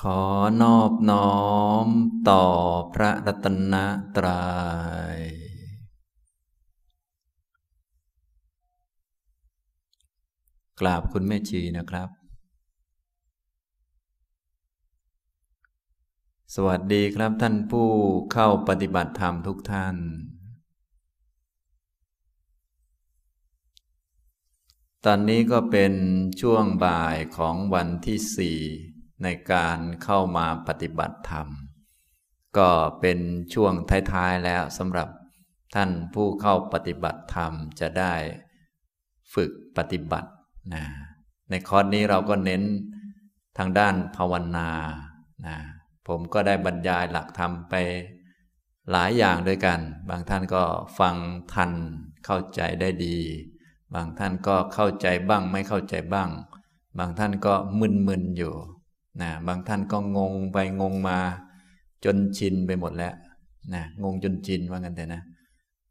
ขอนอบน้อมต่อพระรัตนตรยัย กราบคุณแม่ชีนะครับ สวัสดีครับท่านผู้เข้าปฏิบัติธรรมทุกท่าน ตอนนี้ก็เป็นช่วงบ่ายของวันที่สี่ ในการเข้ามาปฏิบัติธรรม ก็เป็นช่วงท้ายๆแล้วสำหรับท่านผู้เข้าปฏิบัติธรรมจะได้ฝึกปฏิบัตินะในคอร์สนี้เราก็เน้นทางด้านภาวนานะผมก็ได้บรรยายหลักธรรมไปหลายอย่างด้วยกัน บางท่านก็ฟังทันเข้าใจได้ดี บางท่านก็เข้าใจบ้างไม่เข้าใจบ้าง บางท่านก็มึนๆอยู่ นะบางท่านก็งงไปงงมา จนชินไปหมดแล้วนะงงจนชินว่ากันแต่นะ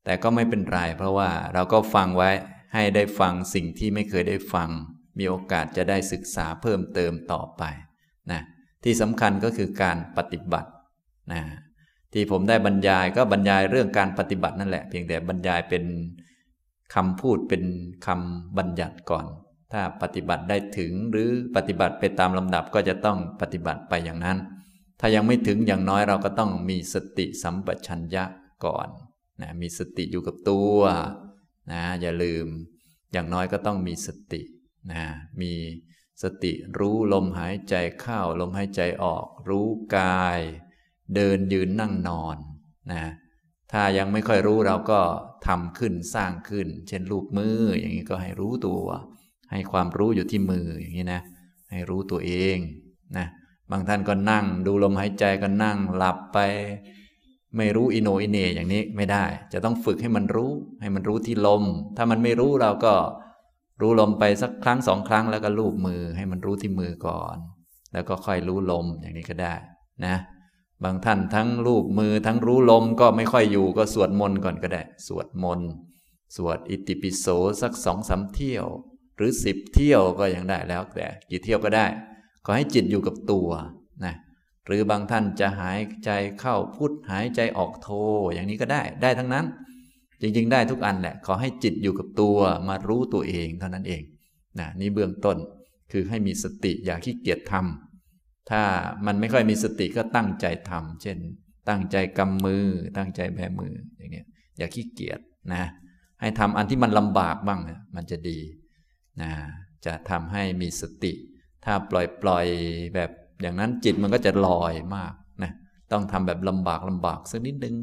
แต่ก็ไม่เป็นไรเพราะว่าเราก็ฟังไว้ให้ได้ฟังสิ่งที่ไม่เคยได้ฟัง มีโอกาสจะได้ศึกษาเพิ่มเติมต่อไปนะที่สำคัญก็คือการปฏิบัตินะที่ผมได้บรรยายก็บรรยายเรื่องการปฏิบัตินั่นแหละ เพียงแต่บรรยายเป็นคำพูดเป็นคำบัญญัติก่อน ถ้าปฏิบัติได้ถึงหรือปฏิบัติไปตามลำดับก็จะต้องปฏิบัติไปอย่างนั้น ถ้ายังไม่ถึงอย่างน้อยเราก็ต้องมีสติสัมปชัญญะก่อนนะมีสติอยู่กับตัวนะอย่าลืม อย่างน้อยก็ต้องมีสตินะมีสติรู้ลมหายใจเข้าลมหายใจออก รู้กาย เดินยืนนั่งนอนนะถ้ายังไม่ค่อยรู้เราก็ทำขึ้นสร้างขึ้น เช่นรูปมืออย่างนี้ก็ให้รู้ตัว ให้ความรู้อยู่ที่มืออย่างนี้นะ ให้รู้ตัวเองนะบางท่านก็นั่ง ดูลมหายใจก็นั่งหลับไป ไม่รู้อิโนอิเนอย่างนี้ไม่ได้ จะต้องฝึกให้มันรู้ ให้มันรู้ที่ลม ถ้ามันไม่รู้เราก็รู้ลมไปสักครั้งสองครั้งแล้วก็ลูบมือ ให้มันรู้ที่มือก่อน แล้วก็ค่อยรู้ลมอย่างนี้ก็ได้นะ บางท่านทั้งรูปมือทั้งรู้ลมก็ไม่ค่อยอยู่ก็สวดมนต์ก่อนก็ได้ สวดมนต์สวดอิติปิโสสักสองสาเที่ยว หรือสิบเที่ยวก็ยังได้แล้วแต่กี่เที่ยวก็ได้ ขอให้จิตอยู่กับตัวนะหรือบางท่านจะหายใจเข้าพุทหายใจออกโทอย่างนี้ก็ได้ได้ทั้งนั้น จริง ๆ ได้ทุกอันแหละ ขอให้จิตอยู่กับตัวมารู้ตัวเองเท่านั้นเองนะนี่เบื้องต้นคือให้มีสติอย่าขี้เกียจทำถ้ามันไม่ค่อยมีสติก็ตั้งใจทำเช่น ตั้งใจกำมือ ตั้งใจแบมืออย่างนี้อย่าขี้เกียจนะ ให้ทำอันที่มันลำบากบ้างมันจะดี นะจะทำให้มีสติ ถ้าปล่อยปล่อยแบบอย่างนั้นจิตมันก็จะลอยมากนะต้องทำแบบลำบากลำบากสักนิดนึง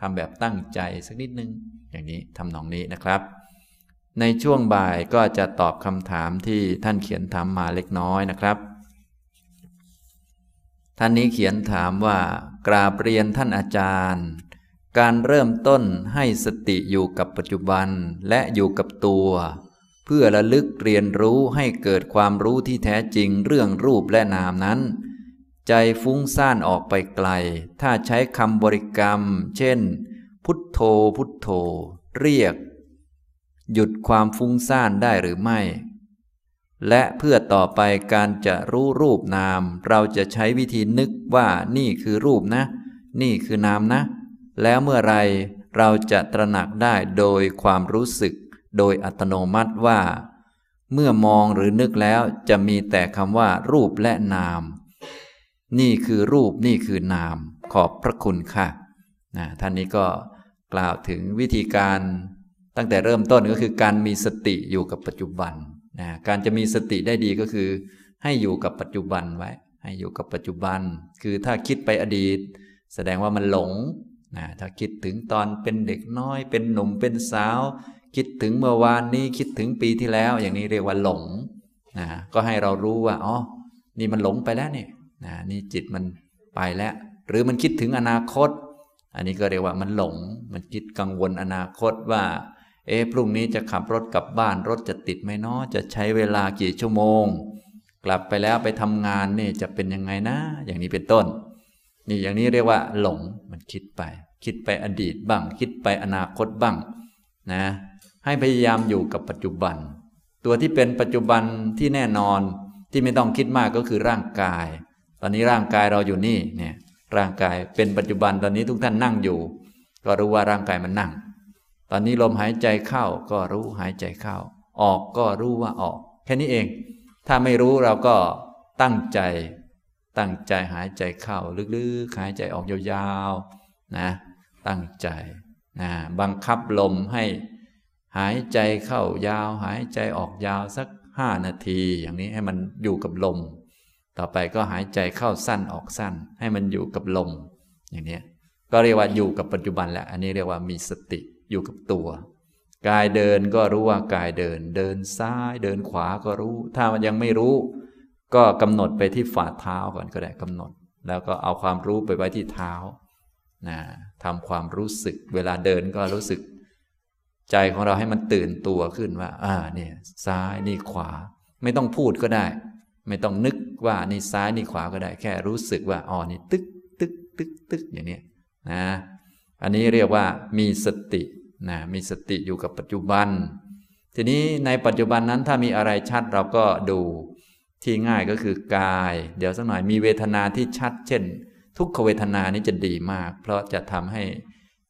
ทำแบบตั้งใจสักนิดนึง อย่างนี้ทำนองนี้นะครับ ในช่วงบ่ายก็จะตอบคำถามที่ท่านเขียนถามมาเล็กน้อยนะครับ ท่านนี้เขียนถามว่ากราบเรียนท่านอาจารย์ การเริ่มต้นให้สติอยู่กับปัจจุบันและอยู่กับตัว พื่อระลึกเรียนรู้ให้เกิดความรู้ที่แท้จริงเรื่องรูปและนามนั้น ใจฟุ้งซ่านออกไปไกล ถ้าใช้คำบริกรรม เช่น พุทโธพุทโธ เรียก หยุดความฟุ้งซ่านได้หรือไม่ และเพื่อต่อไปการจะรู้รูปนาม เราจะใช้วิธีนึกว่านี่คือรูปนะ นี่คือนามนะ แล้วเมื่อไรเราจะตระหนักได้โดยความรู้สึก โดยอัตโนมัติว่า เมื่อมองหรือนึกแล้วจะมีแต่คำว่า รูปและนาม นี่คือรูปนี่คือนาม ขอบพระคุณค่ะนะท่านนี้ก็กล่าวถึงวิธีการตั้งแต่เริ่มต้นก็คือการมีสติอยู่กับปัจจุบันนะการจะมีสติได้ดีก็คือ ให้อยู่กับปัจจุบันไว้ ให้อยู่กับปัจจุบัน คือถ้าคิดไปอดีต แสดงว่ามันหลงนะถ้าคิดถึงตอนเป็นเด็กน้อย เป็นหนุ่มเป็นสาว คิดถึงเมื่อวานนี้คิดถึงปีที่แล้ว อย่างนี้เรียกว่าหลงนะก็ให้เรารู้ว่าอ๋อนี่มันหลงไปแล้วนี่นะนี่จิตมันไปแล้ว หรือมันคิดถึงอนาคต อันนี้ก็เรียกว่ามันหลง มันคิดกังวลอนาคตว่า เอ๊ะพรุ่งนี้จะขับรถกลับบ้านรถจะติดไหมเนาะจะใช้เวลากี่ชั่วโมง กลับไปแล้วไปทำงานนี่จะเป็นยังไงนะ อย่างนี้เป็นต้น นี่อย่างนี้เรียกว่า หลงมันคิดไป คิดไปอดีตบ้าง คิดไปอนาคตบ้าง นะ ให้พยายามอยู่กับปัจจุบัน ตัวที่เป็นปัจจุบันที่แน่นอนที่ไม่ต้องคิดมากก็คือร่างกาย ตอนนี้ร่างกายเราอยู่นี่เนี่ยร่างกายเป็นปัจจุบันตอนนี้ทุกท่านนั่งอยู่ ก็รู้ว่าร่างกายมันนั่ง ตอนนี้ลมหายใจเข้าก็รู้หายใจเข้า ออกก็รู้ว่าออก แค่นี้เอง ถ้าไม่รู้เราก็ตั้งใจ ตั้งใจหายใจเข้าลึกๆหายใจออกยาวๆนะ ตั้งใจนะบังคับลมให้ หายใจเข้ายาว หายใจออกยาวสักห้านาที อย่างนี้ให้มันอยู่กับลม ต่อไปก็หายใจเข้าสั้นออกสั้น ให้มันอยู่กับลม อย่างนี้ก็เรียกว่าอยู่กับปัจจุบันแหละอันนี้เรียกว่ามีสติอยู่กับตัว กายเดินก็รู้ว่ากายเดิน เดินซ้ายเดินขวาก็รู้ ถ้ามันยังไม่รู้ ก็กำหนดไปที่ฝ่าเท้าก่อนก็ได้กำหนด แล้วก็เอาความรู้ไปไว้ที่เท้านะทำความรู้สึก เวลาเดินก็รู้สึก ใจของเราให้มันตื่นตัวขึ้นว่า อ่าเนี่ยซ้ายนี่ขวา ไม่ต้องพูดก็ได้ ไม่ต้องนึกว่านี่ซ้ายนี่ขวาก็ได้ แค่รู้สึกว่าอ๋อนี่ตึกตึกตึกตึกอย่างนี้นะ อันนี้เรียกว่ามีสตินะมีสติอยู่กับปัจจุบัน ทีนี้ในปัจจุบันนั้นถ้ามีอะไรชัดเราก็ดูที่ง่ายก็คือกาย เดี๋ยวสักหน่อยมีเวทนาที่ชัด เช่น ทุกขเวทนานี้จะดีมาก เพราะจะทำให้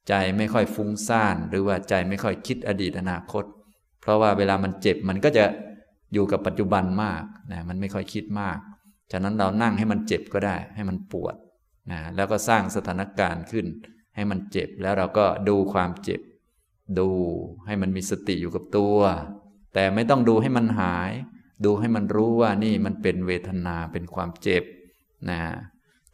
ใจไม่ค่อยฟุ้งซ่าน หรือว่าใจไม่ค่อยคิดอดีตอนาคต เพราะว่าเวลามันเจ็บมันก็จะอยู่กับปัจจุบันมากนะมันไม่ค่อยคิดมาก ฉะนั้นเรานั่งให้มันเจ็บก็ได้ ให้มันปวดนะแล้วก็สร้างสถานการณ์ขึ้น ให้มันเจ็บแล้วเราก็ดูความเจ็บ ดูให้มันมีสติอยู่กับตัว แต่ไม่ต้องดูให้มันหาย ดูให้มันรู้ว่านี่มันเป็นเวทนาเป็นความเจ็บนะ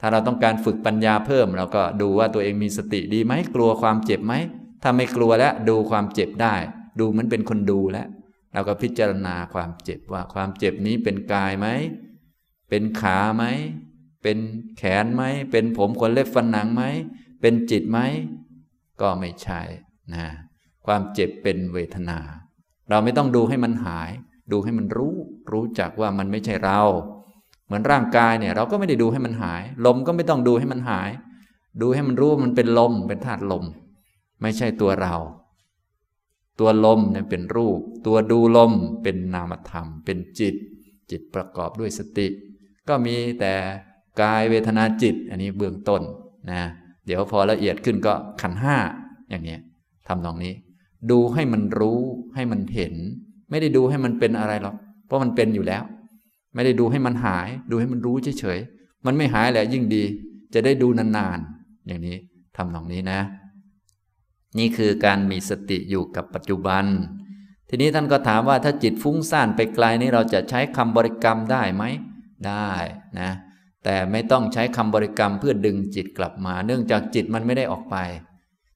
ถ้าเราต้องการฝึกปัญญาเพิ่ม เราก็ดูว่าตัวเองมีสติดีไหมกลัวความเจ็บไหมถ้าไม่กลัวแล้วดูความเจ็บได้ ดูมันเป็นคนดูแล้ว เราก็พิจารณาความเจ็บว่าความเจ็บนี้เป็นกายไหมเป็นขาไหมเป็นแขนไหมเป็นผมขนเล็บฟันหนังไหมเป็นจิตไหมก็ไม่ใช่นะความเจ็บเป็นเวทนา เราไม่ต้องดูให้มันหาย ดูให้มันรู้ รู้จักว่ามันไม่ใช่เรา เหมือนร่างกายเนี่ย เราก็ไม่ได้ดูให้มันหาย ลมก็ไม่ต้องดูให้มันหาย ดูให้มันรู้มันเป็นลมเป็นธาตุลม ไม่ใช่ตัวเรา ตัวลมเนี่ยเป็นรูป ตัวดูลมเป็นนามธรรม เป็นจิต จิตประกอบด้วยสติ ก็มีแต่กายเวทนาจิต อันนี้เบื้องต้นนะเดี๋ยวพอละเอียดขึ้นก็ขันห้าอย่างนี้ทำตรงนี้ ดูให้มันรู้ให้มันเห็น ไม่ได้ดูให้มันเป็นอะไรหรอกเพราะมันเป็นอยู่แล้ว ไม่ได้ดูให้มันหาย ดูให้มันรู้เฉยๆ มันไม่หายแหละยิ่งดี จะได้ดูนานๆ อย่างนี้ทำตรงนี้นะ นี่คือการมีสติอยู่กับปัจจุบัน ทีนี้ท่านก็ถามว่าถ้าจิตฟุ้งซ่านไปไกลนี้เราจะใช้คำบริกรรมได้ไหม ได้นะ แต่ไม่ต้องใช้คำบริกรรมเพื่อดึงจิตกลับมา เนื่องจากจิตมันไม่ได้ออกไป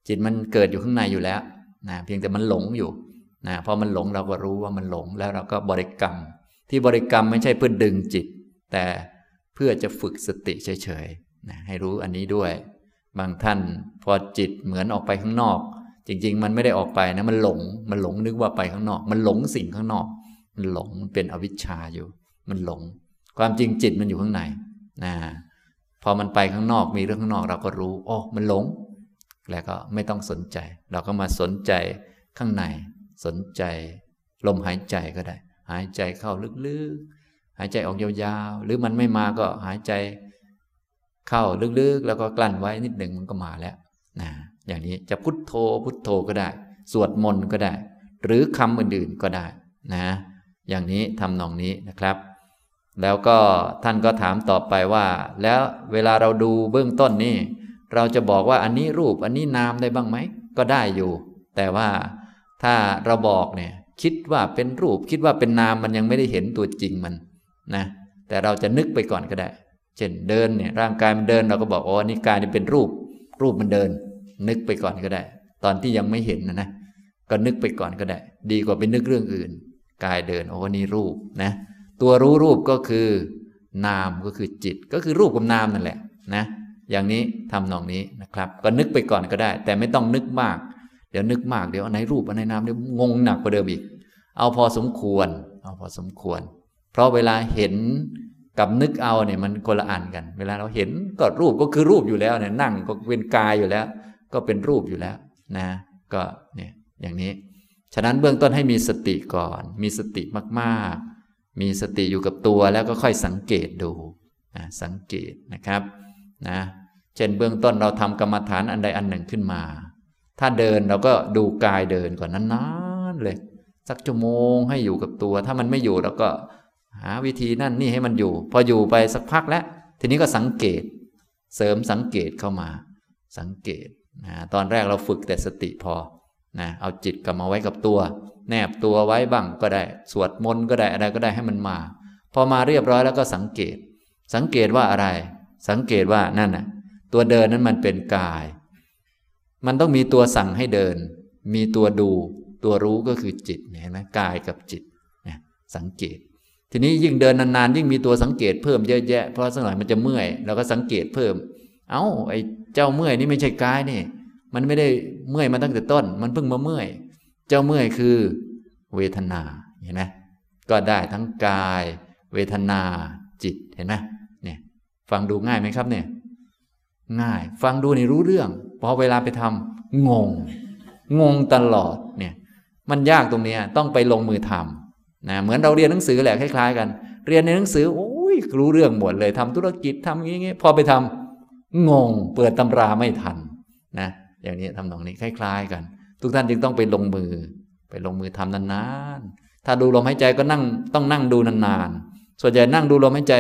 จิตมันเกิดอยู่ข้างในอยู่แล้วนะเพียงแต่มันหลงอยู่นะพอมันหลงเราก็รู้ว่ามันหลงแล้วเราก็บริกรรม ที่บริกรรมไม่ใช่เพื่อดึงจิต แต่เพื่อจะฝึกสติเฉยๆนะให้รู้อันนี้ด้วย บางท่านพอจิตเหมือนออกไปข้างนอก จริง ๆ มันไม่ได้ออกไปนะมันหลง มันหลงนึกว่าไปข้างนอก มันหลงสิ่งข้างนอก มันหลงมันเป็นอวิชชาอยู่ มันหลง ความจริงจิตมันอยู่ข้างในนะพอมันไปข้างนอกมีเรื่องข้างนอกเราก็รู้โอ้มันหลง แล้วก็ไม่ต้องสนใจ เราก็มาสนใจข้างใน สนใจ ลมหายใจก็ได้ หายใจเข้าลึกๆ หายใจออกยาวๆ หรือมันไม่มาก็หายใจเข้าลึกๆ แล้วก็กลั้นไว้นิดหนึ่งมันก็มาแล้วนะอย่างนี้จะพุทโธพุทโธก็ได้ สวดมนต์ก็ได้ หรือคำอื่นๆก็ได้นะอย่างนี้ทำนองนี้นะครับ แล้วก็ท่านก็ถามต่อไปว่า แล้วเวลาเราดูเบื้องต้นนี่ เราจะบอกว่าอันนี้รูปอันนี้นามได้บ้างไหม ก็ได้อยู่ แต่ว่าถ้าเราบอกเนี่ย คิดว่าเป็นรูปคิดว่าเป็นนามมันยังไม่ได้เห็นตัวจริงมันนะแต่เราจะนึกไปก่อนก็ได้ เช่นเดินเนี่ยร่างกายมันเดินเราก็บอกอ๋อนี่กายนี่เป็นรูป รูปมันเดิน นึกไปก่อนก็ได้ ตอนที่ยังไม่เห็นนะนะก็นึกไปก่อนก็ได้ ดีกว่าไปนึกเรื่องอื่น กายเดินโอ้นี่รูปนะ ตัวรู้รูปก็คือ นามก็คือจิต ก็คือรูปกับนามนั่นแหละนะ อย่างนี้ทำนองนี้นะครับ ก็นึกไปก่อนก็ได้ แต่ไม่ต้องนึกมาก เดี๋ยวนึกมากเดี๋ยวอันไหนรูปอันไหนนามเดี๋ยวงงหนักกว่าเดิมอีก เอาพอสมควร เอาพอสมควร เพราะเวลาเห็นกับนึกเอาเนี่ยมันคนละอันกัน เวลาเราเห็นก็รูปก็คือรูปอยู่แล้วเนี่ยนั่งก็เป็นกายอยู่แล้ว ก็เป็นรูปอยู่แล้วนะ ก็เนี่ยอย่างนี้ ฉะนั้นเบื้องต้นให้มีสติก่อน มีสติมากๆ มีสติอยู่กับตัวแล้วก็ค่อยสังเกตดูนะสังเกตนะครับนะเช่นเบื้องต้นเราทำกรรมฐานอันใดอันหนึ่งขึ้นมา ถ้าเดินเราก็ดูกายเดินก่อนนานๆเลย สักชั่วโมงให้อยู่กับตัว ถ้ามันไม่อยู่เราก็หาวิธีนั่นนี่ให้มันอยู่ พออยู่ไปสักพักแล้ว ทีนี้ก็สังเกต เสริมสังเกตเข้ามา สังเกตนะตอนแรกเราฝึกแต่สติพอนะเอาจิตกลับมาไว้กับตัว แนบตัวไว้บ้างก็ได้ สวดมนต์ก็ได้อะไรก็ได้ให้มันมา พอมาเรียบร้อยแล้วก็สังเกต สังเกตว่าอะไร สังเกตว่านั่นน่ะตัวเดินนั้นมันเป็นกาย มันต้องมีตัวสั่งให้เดิน มีตัวดู ตัวรู้ก็คือจิตเห็นไหมกายกับจิตนะสังเกต ทีนี้ยิ่งเดินนานๆยิ่งมีตัวสังเกตเพิ่มเยอะแยะเพราะสักหน่อยมันจะเมื่อยเราก็สังเกตเพิ่ม เอา้าไอ้เจ้าเมื่อยนี่ไม่ใช่กายนี่ มันไม่ได้เมื่อยมาตั้งแต่ต้น มันเพิ่งมาเมื่อย เจ้าเมื่อยคือเวทนาเห็นไหมก็ได้ทั้งกาย เวทนาจิตเห็นไหมเนี่ยฟังดูง่ายไหมครับเนี่ย ง่าย ฟังดูนี่รู้เรื่อง พอเวลาไปทำงง งงตลอดเนี่ยมันยากตรงนี้ต้องไปลงมือทำนะเหมือนเราเรียนหนังสือแหละคล้ายๆกัน เรียนในหนังสือโอ้ยรู้เรื่องหมดเลยทำธุรกิจทำอย่างเงี้ยพอไปทำงง เปิดตำราไม่ทันนะอย่างนี้ทำตรงนี้คล้าย ๆ กัน ทุกท่านจึงต้องไปลงมือ ไปลงมือทำนานๆถ้าดูลมหายใจก็นั่งต้องนั่งดูนานๆส่วนใหญ่นั่งดูลมหายใจ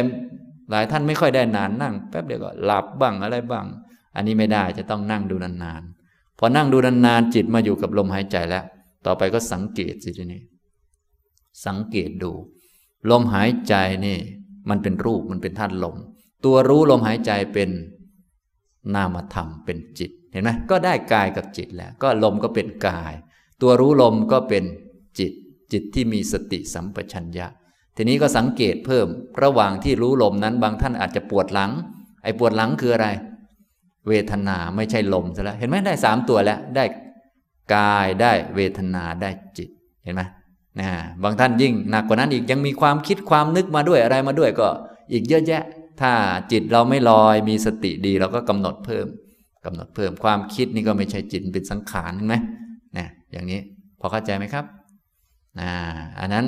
หลายท่านไม่ค่อยได้นานนั่งแป๊บเดียวก็หลับบ้างอะไรบ้าง อันนี้ไม่ได้จะต้องนั่งดูนานๆพอนั่งดูนานๆจิตมาอยู่กับลมหายใจแล้ว ต่อไปก็สังเกตสิทีนี้ สังเกตดู ลมหายใจนี่ มันเป็นรูปมันเป็นธาตุลม ตัวรู้ลมหายใจเป็นนามธรรมเป็นจิต เห็นไหมก็ได้กายกับจิตแล้ว ก็ลมก็เป็นกาย ตัวรู้ลมก็เป็นจิต จิตที่มีสติสัมปชัญญะ ทีนี้ก็สังเกตเพิ่ม ระหว่างที่รู้ลมนั้นบางท่านอาจจะปวดหลัง ไอ้ปวดหลังคืออะไร เวทนาไม่ใช่ลมซะแล้ว เห็นไหมได้สามตัวแล้ว ได้กายได้เวทนาได้จิต เห็นไหมนะบางท่านยิ่งหนักกว่านั้นอีกยังมีความคิดความนึกมาด้วยอะไรมาด้วยก็ อีกเยอะแยะ ถ้าจิตเราไม่ลอยมีสติดีเราก็กำหนดเพิ่มกำหนดเพิ่มความคิดนี่ก็ไม่ใช่จิตเป็นสังขารเห็นไหมนะอย่างนี้พอเข้าใจไหมครับนะอันนั้น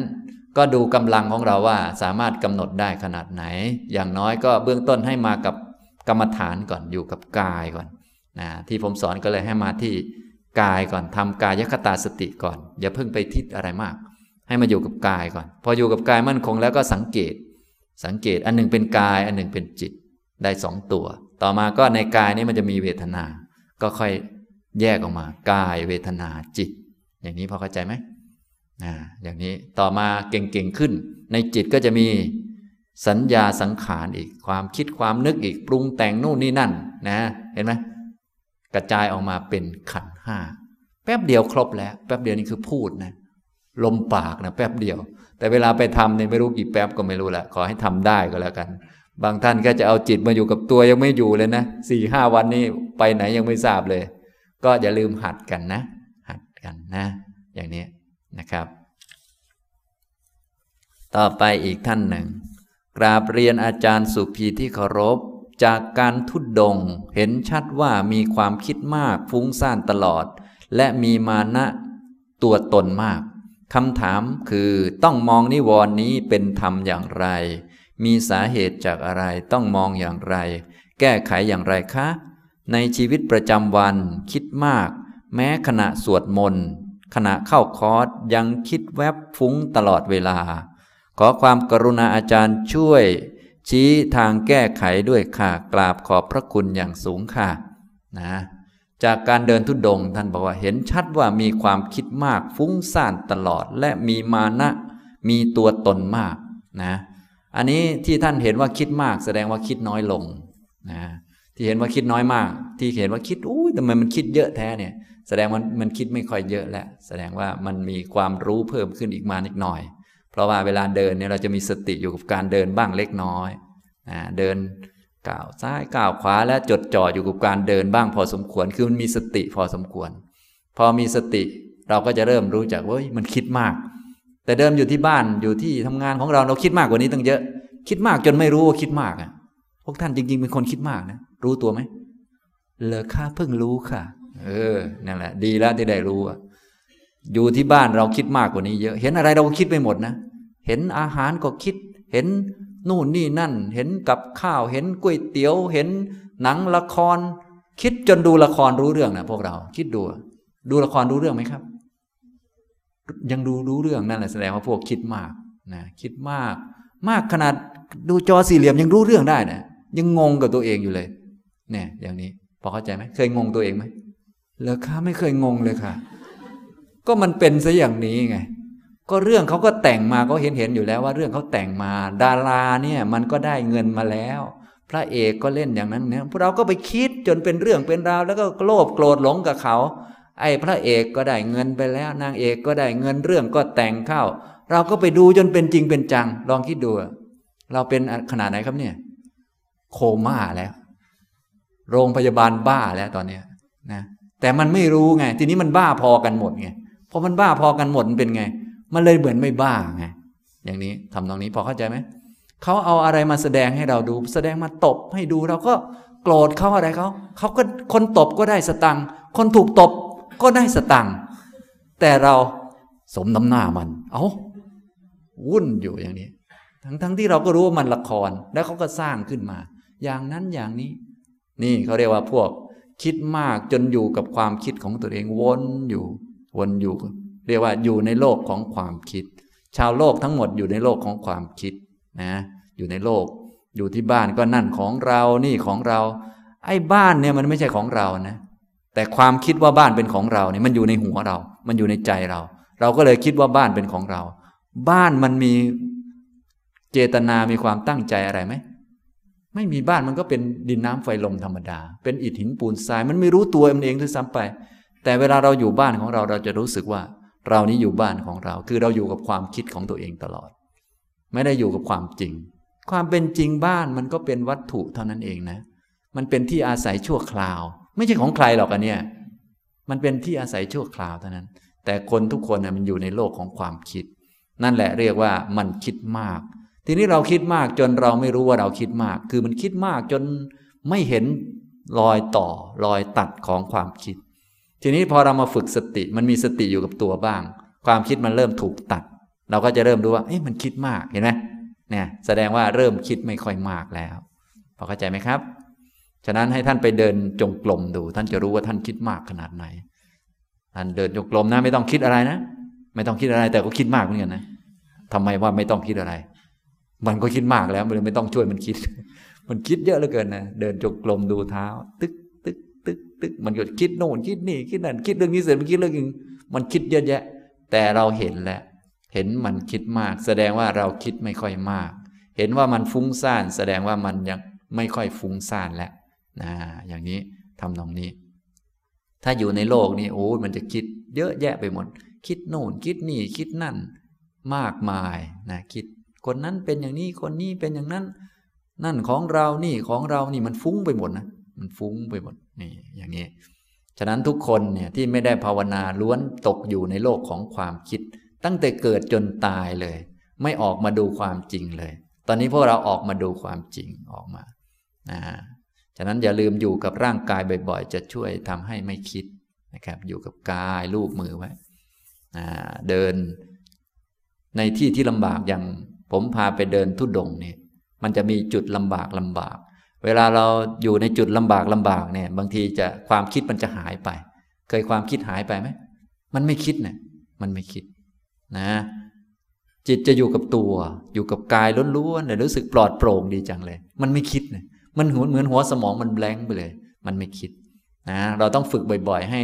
ก็ดูกำลังของเราว่าสามารถกำหนดได้ขนาดไหน อย่างน้อยก็เบื้องต้นให้มากับกรรมฐานก่อนอยู่กับกายก่อนนะที่ผมสอนก็เลยให้มาที่กายก่อนทำกายคตาสติก่อน อย่าเพิ่งไปทิศอะไรมาก ให้มาอยู่กับกายก่อน พออยู่กับกายมั่นคงแล้วก็สังเกต สังเกตอันหนึ่งเป็นกายอันหนึ่งเป็นจิตได้สองตัว ต่อมาก็ในกายนี้มันจะมีเวทนา ก็ค่อยแยกออกมา กายเวทนาจิต อย่างนี้พอเข้าใจไหม อ่าอย่างนี้ต่อมาเก่งๆขึ้น ในจิตก็จะมีสัญญาสังขารอีกความคิดความนึกอีกปรุงแต่งนู่นนี่นั่น นะ เห็นไหมกระจายออกมาเป็นขันห้าแป๊บเดียวครบแล้ว แป๊บเดียวนี่คือพูดนะ ลมปากนะแป๊บเดียว แต่เวลาไปทำเนี่ยไม่รู้กี่แป๊บก็ไม่รู้ละขอให้ทำได้ก็แล้วกัน บางท่านก็จะเอาจิตมาอยู่กับตัวยังไม่อยู่เลยนะสี่ห้าวันนี้ไปไหนยังไม่ทราบเลย ก็อย่าลืมหัดกันนะ หัดกันนะ อย่างนี้ นะครับ ต่อไปอีกท่านหนึ่ง กราบเรียนอาจารย์สุภีที่เคารพ จากการทุดดงเห็นชัดว่ามีความคิดมากฟุ้งซ่านตลอด และมีมานะตัวตนมากคำถามคือต้องมองนิวรณ์นี้เป็นธรรมอย่างไร มีสาเหตุจากอะไรต้องมองอย่างไร แก้ไขอย่างไรคะ ในชีวิตประจำวันคิดมาก แม้ขณะสวดมนต์ ขณะเข้าคอร์สยังคิดแวบฟุ้งตลอดเวลา ขอความกรุณาอาจารย์ช่วย ชี้ทางแก้ไขด้วยค่ะ กราบขอบพระคุณอย่างสูงค่ะนะจากการเดินทุดดงท่านบอกว่าเห็นชัดว่ามีความคิดมากฟุ้งซ่านตลอดและมีมานะ มีตัวตนมากนะอันนี้ที่ท่านเห็นว่าคิดมาก แสดงว่าคิดน้อยลงนะที่เห็นว่าคิดน้อยมาก ที่เห็นว่าคิดอุ้ยทำไมมันคิดเยอะแท้เนี่ย แสดงว่ามันคิดไม่ค่อยเยอะแล้วแสดงว่ามันมีความรู้เพิ่มขึ้นอีกมานิดหน่อย เพราะว่าเวลาเดินเนี่ยเราจะมีสติอยู่กับการเดินบ้างเล็กน้อยนะเดินก้าวซ้ายก้าวขวาและจดจ่ออยู่กับการเดินบ้างพอสมควร คือมันมีสติพอสมควร พอมีสติเราก็จะเริ่มรู้จักว่ามันคิดมาก แต่เดิมอยู่ที่บ้านอยู่ที่ทำงานของเราเราคิดมากกว่านี้ตั้งเยอะ คิดมากจนไม่รู้ว่าคิดมากอะพวกท่านจริง ๆ เป็นคนคิดมากนะรู้ตัวไหมเลอค่าเพิ่งรู้ค่ะ เออนั่นแหละ ดีแล้วที่ได้รู้อะอยู่ที่บ้านเราคิดมากกว่านี้เยอะ เห็นอะไรเราคิดไปหมดนะ เห็นอาหารก็คิด เห็นนู่นนี่นั่น เห็นกับข้าว เห็นก๋วยเตี๋ยว เห็นหนังละคร คิดจนดูละครรู้เรื่องนะพวกเรา คิดดู ดูละครรู้เรื่องไหมครับ ยังดูรู้เรื่องนั่นแหละแสดงว่าพวกคิดมากนะคิดมาก มากขนาดดูจอสี่เหลี่ยมยังรู้เรื่องได้นะยังงงกับตัวเองอยู่เลย เนี่ย อย่างนี้ พอเข้าใจไหมเคยงงตัวเองไหม เหรอคะไม่เคยงงเลยค่ะ ก็มันเป็นซะอย่างนี้ไง ก็เรื่องเขาก็แต่งมาก็เห็นเห็นอยู่แล้วว่าเรื่องเขาแต่งมา ดาราเนี่ย มันก็ได้เงินมาแล้ว พระเอกก็เล่นอย่างนั้นเนี่ยพวกเราก็ไปคิดจนเป็นเรื่องเป็นราว แล้วก็โลภโกรธหลงกับเขา ไอ้พระเอกก็ได้เงินไปแล้ว นางเอกก็ได้เงินเรื่องก็แต่งเข้า เราก็ไปดูจนเป็นจริงเป็นจัง ลองคิดดู เราเป็นขนาดไหนครับเนี่ย โคม่าแล้ว โรงพยาบาลบ้าแล้วตอนเนี้ยนะ แต่มันไม่รู้ไง ทีนี้มันบ้าพอกันหมดไงพอมันบ้าพอกันหมดมันเป็นไง มันเลยเหมือนไม่บ้าไงอย่างนี้ทำตรงนี้พอเข้าใจไหมเขาเอาอะไรมาแสดงให้เราดู แสดงมาตบให้ดูเราก็โกรธเขาอะไรเขาเขาก็คนตบก็ได้สตังค์คนถูกตบก็ได้สตังค์แต่เราสมน้ำหน้ามัน เอา้าวุ่นอยู่อย่างนี้ ทั้งทั้งที่เราก็รู้ว่ามันละครแล้วเขาก็สร้างขึ้นมา อย่างนั้นอย่างนี้ นี่เขาเรียกว่าพวก คิดมากจนอยู่กับความคิดของตัวเองวนอยู่วนอยู่ เรียกว่าอยู่ในโลกของความคิด ชาวโลกทั้งหมดอยู่ในโลกของความคิดนะอยู่ในโลก อยู่ที่บ้านก็นั่นของเรานี่ของเรา ไอ้บ้านเนี่ยมันไม่ใช่ของเรานะแต่ความคิดว่าบ้านเป็นของเราเนี่ยมันอยู่ในหัวเรา มันอยู่ในใจเรา เราก็เลยคิดว่าบ้านเป็นของเรา บ้านมันมีเจตนามีความตั้งใจอะไรไหม ไม่มีบ้านมันก็เป็นดินน้ำไฟลมธรรมดา เป็นอิฐหินปูนทราย มันไม่รู้ตัวมันเองด้วยซ้ำไป แต่เวลาเราอยู่บ้านของเราเราจะรู้สึกว่า เรานี้อยู่บ้านของเรา คือเราอยู่กับความคิดของตัวเองตลอด ไม่ได้อยู่กับความจริง ความเป็นจริงบ้านมันก็เป็นวัตถุเท่านั้นเองนะ มันเป็นที่อาศัยชั่วคราว ไม่ใช่ของใครหรอกอันเนี้ยมันเป็นที่อาศัยชั่วคราวเท่านั้น แต่คนทุกคนนะมันอยู่ในโลกของความคิด นั่นแหละเรียกว่ามันคิดมาก ทีนี้เราคิดมากจนเราไม่รู้ว่าเราคิดมาก คือมันคิดมากจนไม่เห็นรอยต่อรอยตัดของความคิด ทีนี้พอเรามาฝึกสติ มันมีสติอยู่กับตัวบ้าง ความคิดมันเริ่มถูกตัด เราก็จะเริ่มรู้ว่าเอ๊ะมันคิดมากเห็นไหมเนี่ยแสดงว่าเริ่มคิดไม่ค่อยมากแล้วพอเข้าใจไหมครับ ฉะนั้นให้ท่านไปเดินจงกรมดู ท่านจะรู้ว่าท่านคิดมากขนาดไหนท่านเดินจงกรมนะไม่ต้องคิดอะไรนะ ไม่ต้องคิดอะไรแต่ก็คิดมากเหมือนกันนะทำไมว่าไม่ต้องคิดอะไร มันก็คิดมากแล้วมันไม่ต้องช่วยมันคิด มันคิดเยอะเหลือเกินนะเดินจงกรมดูเท้า ตึกตึกตึกตึกมันก็คิดโน่นคิดนี่คิดนั่นคิดเรื่องนี้เสร็จมันคิดเรื่องนึงมันคิดเยอะแยะ แต่เราเห็นแล้วเห็นมันคิดมาก แสดงว่าเราคิดไม่ค่อยมาก เห็นว่ามันฟุ้งซ่าน แสดงว่ามันยังไม่ค่อยฟุ้งซ่านแล้วนะอย่างนี้ทำตรงนี้ ถ้าอยู่ในโลกนี้โอ้มันจะคิดเยอะแยะไปหมด คิดโน่นคิดนี่คิดนั่น มากมายนะคิด คนนั้นเป็นอย่างนี้คนนี้เป็นอย่างนั้น นั่นของเรานี่ของเรานี่มันฟุ้งไปหมดนะมันฟุ้งไปหมดนี่อย่างนี้ ฉะนั้นทุกคนเนี่ยที่ไม่ได้ภาวนาล้วนตกอยู่ในโลกของความคิด ตั้งแต่เกิดจนตายเลย ไม่ออกมาดูความจริงเลย ตอนนี้พวกเราออกมาดูความจริงออกมานะฉะนั้นอย่าลืมอยู่กับร่างกายบ่อยๆ จะช่วยทำให้ไม่คิดนะครับ อยู่กับกายลูบมือไว้เดินในที่ที่ลำบากอย่าง ผมพาไปเดินทุดงเนี่ย มันจะมีจุดลำบากลำบาก เวลาเราอยู่ในจุดลำบากลำบากเนี่ย บางทีจะความคิดมันจะหายไป เคยความคิดหายไปไหมมันไม่คิดเนะมันไม่คิด นะ จิตจะอยู่กับตัว อยู่กับกายล้วนๆเนี่ยรู้สึกปลอดโปร่งดีจังเลย มันไม่คิดเนะมันเหมือนหัวสมองมันแบงไปเลย มันไม่คิดนะเราต้องฝึกบ่อย ๆ ให้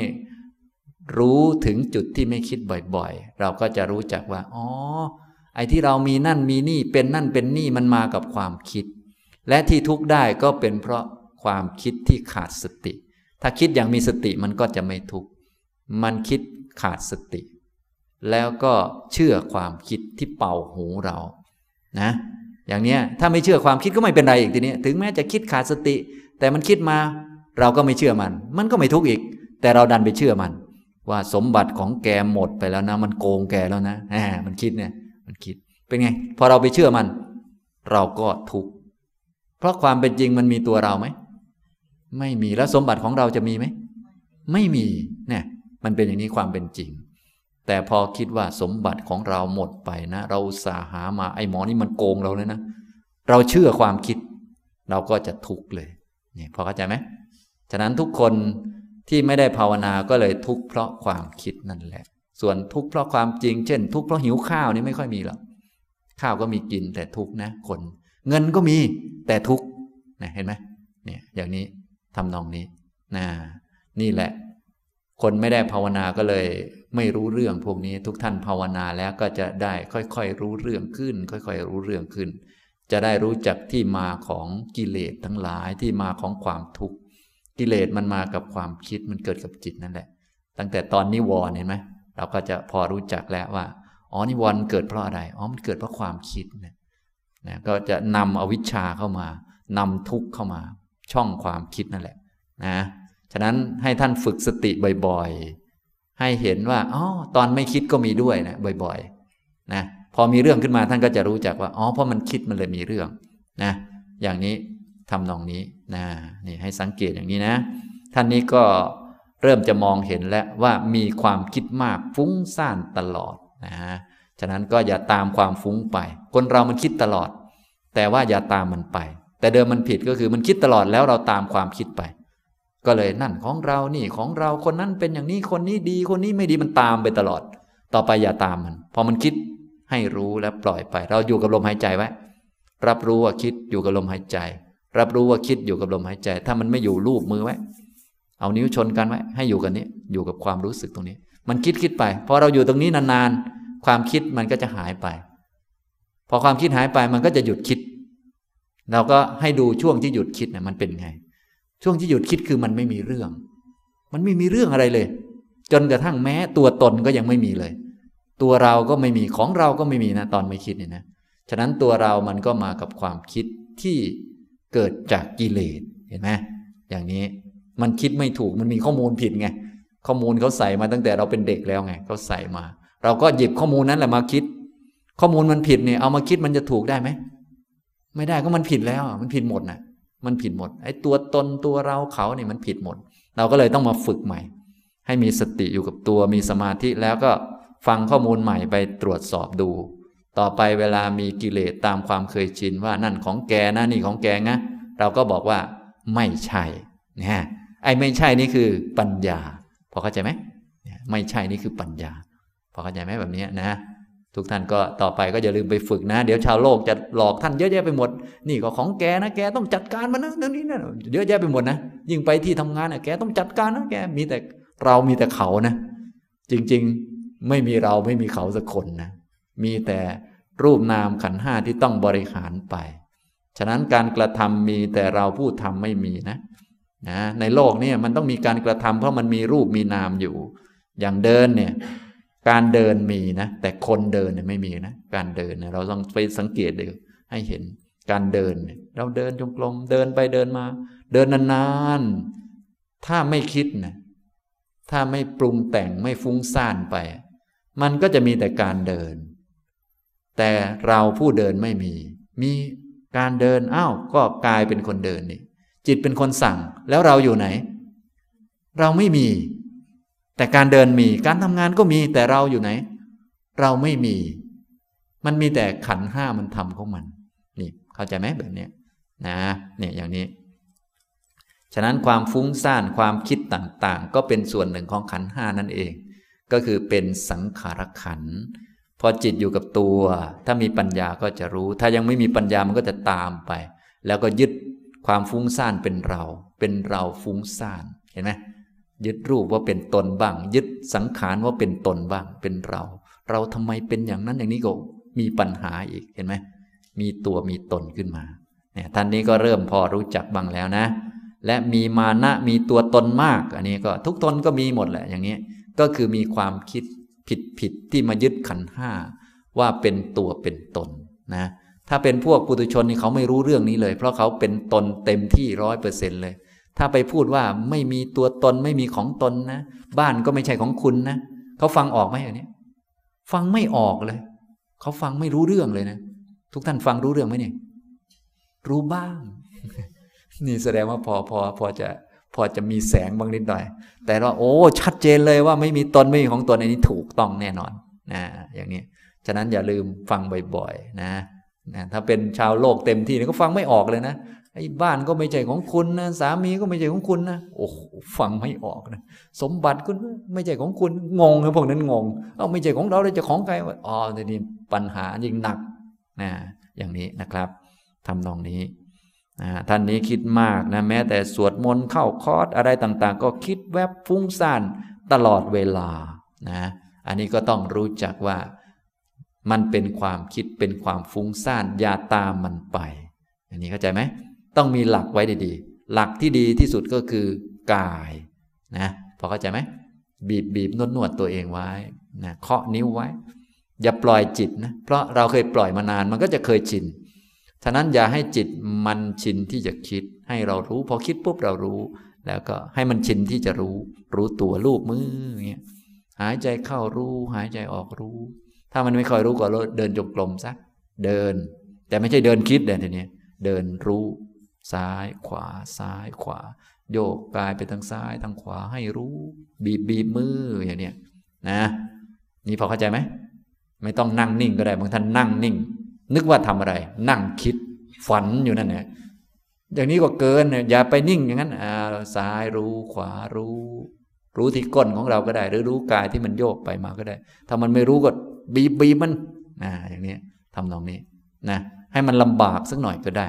รู้ถึงจุดที่ไม่คิดบ่อย ๆ เราก็จะรู้จักว่า อ๋อ ไอ้ที่เรามีนั่นมีนี่เป็นนั่นเป็นนี่มันมากับความคิด และที่ทุกข์ได้ก็เป็นเพราะความคิดที่ขาดสติ ถ้าคิดอย่างมีสติมันก็จะไม่ทุกข์มันคิดขาดสติ แล้วก็เชื่อความคิดที่เป่าหูเรานะ อย่างเนี้ยถ้าไม่เชื่อความคิดก็ไม่เป็นไรอีกทีนี้ถึงแม้จะคิดขาดสติ แต่มันคิดมา เราก็ไม่เชื่อมัน มันก็ไม่ทุกข์อีก แต่เราดันไปเชื่อมัน ว่าสมบัติของแกหมดไปแล้วนะ มันโกงแกแล้วนะแหมมันคิดเนี่ย เป็นไง พอเราไปเชื่อมัน เราก็ทุกข์เพราะความเป็นจริงมันมีตัวเราไหมไม่มีแล้วสมบัติของเราจะมีไหมไม่มีเนี่ยมันเป็นอย่างนี้ความเป็นจริง แต่พอคิดว่าสมบัติของเราหมดไปนะ เราสาหามาไอ้หมอนี่มันโกงเราเลยนะ เราเชื่อความคิด เราก็จะทุกข์เลยนี่พอเข้าใจไหมฉะนั้นทุกคนที่ไม่ได้ภาวนาก็เลยทุกข์เพราะความคิดนั่นแหละ ส่วนทุกข์เพราะความจริง เช่น ทุกข์เพราะหิวข้าวนี่ไม่ค่อยมีหรอก ข้าวก็มีกินแต่ทุกนะคน เงินก็มีแต่ทุกนะเห็นไหมเนี่ยอย่างนี้ทำนองนี้นะนี่แหละ คนไม่ได้ภาวนาก็เลย ไม่รู้เรื่องพวกนี้ ทุกท่านภาวนาแล้วก็จะได้ค่อยๆรู้เรื่องขึ้น ค่อยๆรู้เรื่องขึ้น จะได้รู้จักที่มาของกิเลสทั้งหลายที่มาของความทุกข์กิเลสมันมากับความคิดมันเกิดกับจิตนั่นแหละ ตั้งแต่ตอนนิวรณ์เห็นไหมเราก็จะพอรู้จักแล้วว่า อ๋อนิวรณ์เกิดเพราะอะไรอ๋อมันเกิดเพราะความคิดนะนะก็จะนำอวิชชาเข้ามานำทุกข์เข้ามา ช่องความคิดนั่นแหละนะฉะนั้นให้ท่านฝึกสติบ่อยๆ ให้เห็นว่าอ๋อตอนไม่คิดก็มีด้วยนะบ่อยๆนะพอมีเรื่องขึ้นมาท่านก็จะรู้จักว่าอ๋อเพราะมันคิดมันเลยมีเรื่องนะอย่างนี้ทำนองนี้นะนี่ให้สังเกตอย่างนี้นะ ท่านนี้ก็เริ่มจะมองเห็นแล้วว่ามีความคิดมากฟุ้งซ่านตลอด นะฉะนั้นก็อย่าตามความฟุ้งไป คนเรามันคิดตลอด แต่ว่าอย่าตามมันไป แต่เดิมมันผิดก็คือมันคิดตลอดแล้วเราตามความคิดไป ก็เลยนั่นของเรานี่ของเราคนนั้นเป็นอย่างนี้คนนี้ดีคนนี้ไม่ดีมันตามไปตลอด ต่อไปอย่าตามมัน พอมันคิดให้รู้และปล่อยไป เราอยู่กับลมหายใจไว้รับรู้ว่าคิดอยู่กับลมหายใจ รับรู้ว่าคิดอยู่กับลมหายใจ ถ้ามันไม่อยู่รูปมือไว้ เอานิ้วชนกันไว้ ให้อยู่กันนี้ อยู่กับความรู้สึกตรงนี้ มันคิดคิดไปพอเราอยู่ตรงนี้นานๆ ความคิดมันก็จะหายไป พอความคิดหายไปมันก็จะหยุดคิด เราก็ให้ดูช่วงที่หยุดคิดเนี่ยมันเป็นไง ช่วงที่หยุดคิดคือมันไม่มีเรื่อง มันไม่มีเรื่องอะไรเลย จนกระทั่งแม้ตัวตนก็ยังไม่มีเลย ตัวเราก็ไม่มีของเราก็ไม่มีนะตอนไม่คิดเนี่ยนะฉะนั้นตัวเรามันก็มากับความคิดที่เกิดจากกิเลสเห็นไหมอย่างนี้มันคิดไม่ถูกมันมีข้อมูลผิดไง ข้อมูลเขาใส่มาตั้งแต่เราเป็นเด็กแล้วไงเขาใส่มา เราก็หยิบข้อมูลนั้นแหละมาคิด ข้อมูลมันผิดเนี่ยเอามาคิดมันจะถูกได้ไหมไม่ได้ก็มันผิดแล้ว มันผิดหมดนะมันผิดหมด ไอ้ตัวตนตัวเราเขาเนี่ยมันผิดหมด เราก็เลยต้องมาฝึกใหม่ ให้มีสติอยู่กับตัวมีสมาธิแล้วก็ฟังข้อมูลใหม่ไปตรวจสอบดู ต่อไปเวลามีกิเลสตามความเคยชินว่านั่นของแกนะนี่ของแกนะเราก็บอกว่า ไม่ใช่นะไอ้ไม่ใช่นี่คือปัญญา พอเข้าใจไหมไม่ใช่นี่คือปัญญา พอเข้าใจไหมแบบนี้นะ ทุกท่านก็ต่อไปก็อย่าลืมไปฝึกนะ เดี๋ยวชาวโลกจะหลอกท่านเยอะแยะไปหมด นี่ก็ของแกนะแกต้องจัดการมันนะนั่นนี่นะเยอะแยะไปหมดนะยิ่งไปที่ทำงานอะแกต้องจัดการนะแกมีแต่เรามีแต่เขานะ จริงๆไม่มีเราไม่มีเขาสักคนนะมีแต่รูปนามขันห้าที่ต้องบริหารไป ฉะนั้นการกระทำมีแต่เราผู้ทำไม่มีนะ นะในโลกนี่มันต้องมีการกระทำเพราะมันมีรูปมีนามอยู่ อย่างเดินเนี่ยการเดินมีนะ แต่คนเดินเนี่ยไม่มีนะ การเดินเนี่ยเราต้องไปสังเกตดูให้เห็นการเดิน เราเดินจงกรมเดินไปเดินมา เดินนานๆ ถ้าไม่คิดนะถ้าไม่ปรุงแต่งไม่ฟุ้งซ่านไป มันก็จะมีแต่การเดิน แต่เราผู้เดินไม่มี มีการเดินอ้าวก็กลายเป็นคนเดินนี่ จิตเป็นคนสั่งแล้วเราอยู่ไหน เราไม่มี แต่การเดินมีการทำงานก็มีแต่เราอยู่ไหน เราไม่มี มันมีแต่ขันห้ามันทำของมัน นี่ เข้าใจไหมแบบนี้นะเนี่ยอย่างนี้ ฉะนั้นความฟุ้งซ่านความคิดต่างๆ ก็เป็นส่วนหนึ่งของขันห้านั่นเอง ก็คือเป็นสังขารขันพอจิตอยู่กับตัว ถ้ามีปัญญาก็จะรู้ ถ้ายังไม่มีปัญญามันก็จะตามไป แล้วก็ยึด ความฟุ้งซ่านเป็นเรา เป็นเราฟุ้งซ่านเห็นไหมยึดรูปว่าเป็นตนบ้าง ยึดสังขารว่าเป็นตนบ้าง เป็นเรา เราทำไมเป็นอย่างนั้นอย่างนี้ก็มีปัญหาอีกเห็นไหมมีตัวมีตนขึ้นมาเนี่ยท่านนี้ก็เริ่มพอรู้จักบ้างแล้วนะ และมีมานะมีตัวตนมาก อันนี้ก็ทุกตนก็มีหมดแหละอย่างนี้ ก็คือมีความคิดผิดผิดที่มายึดขันห้าว่าเป็นตัวเป็นตนนะ ถ้าเป็นพวกปุถุชนนี่เขาไม่รู้เรื่องนี้เลย เพราะเขาเป็นตนเต็มที่ร้อยเปอร์เซ็นเลย ถ้าไปพูดว่าไม่มีตัวตนไม่มีของตนนะ บ้านก็ไม่ใช่ของคุณนะเขาฟังออกไหมอันนี้ฟังไม่ออกเลย เขาฟังไม่รู้เรื่องเลยนะ ทุกท่านฟังรู้เรื่องไหมเนี่ย รู้บ้าง นี่แสดงว่าพอพอพอจะพอจะมีแสงบางนิดหน่อย แต่ว่าโอ้ ชัดเจนเลยว่าไม่มีตนไม่มีของตนอันนี้ถูกต้องแน่นอนนะอย่างนี้ ฉะนั้นอย่าลืมฟังบ่อยๆ นะ นะถ้าเป็นชาวโลกเต็มที่ก็ฟังไม่ออกเลยนะไอ้บ้านก็ไม่ใช่ของคุณนะสามีก็ไม่ใช่ของคุณนะโอ้ฟังไม่ออกนะสมบัติคุณไม่ใช่ของคุณงงครับพวกนั้นงงเอาไม่ใช่ของเราเลยจะของใครอ๋อทีนี้ปัญหายิ่งหนักนะอย่างนี้นะครับทำนองนี้นะท่านนี้คิดมากนะแม้แต่สวดมนต์เข้าคอร์สอะไรต่างๆ ก็คิดแวบฟุ้งซ่านตลอดเวลานะอันนี้ก็ต้องรู้จักว่า มันเป็นความคิดเป็นความฟุ้งซ่านอย่าตามมันไปอันนี้เข้าใจไหมต้องมีหลักไว้ดีๆ หลักที่ดีที่สุดก็คือกายนะพอเข้าใจไหมบีบบีบนวดนวดตัวเองไว้นะเคาะนิ้วไว้ อย่าปล่อยจิตนะเพราะเราเคยปล่อยมานานมันก็จะเคยชินฉะนั้นอย่าให้จิตมันชินที่จะคิด ให้เรารู้พอคิดปุ๊บเรารู้ แล้วก็ให้มันชินที่จะรู้ รู้ตัวรูปมืออย่างเงี้ยหายใจเข้ารู้ หายใจออกรู้ ถ้ามันไม่คอยรู้ก็เดินจงกรมสักเดิน แต่ไม่ใช่เดินคิดเดินทีนี้เดินรู้ซ้ายขวาซ้ายขวา โยกกายไปทางซ้ายทางขวาให้รู้ บีบบีบมืออย่างเนี้ยนะ นี่พอเข้าใจไหมไม่ต้องนั่งนิ่งก็ได้บางท่านนั่งนิ่ง นึกว่าทำอะไร นั่งคิดฝันอยู่นั่นแหละอย่างนี้ก็เกินเนี่ยอย่าไปนิ่งอย่างนั้นอ่าซ้ายรู้ขวารู้ รู้ที่ก้นของเราก็ได้ หรือรู้กายที่มันโยกไปมาก็ได้ ถ้ามันไม่รู้ก็ บีบบีมันอ่าอย่างนี้ทำตรงนี้นะให้มันลำบากสักหน่อยก็ได้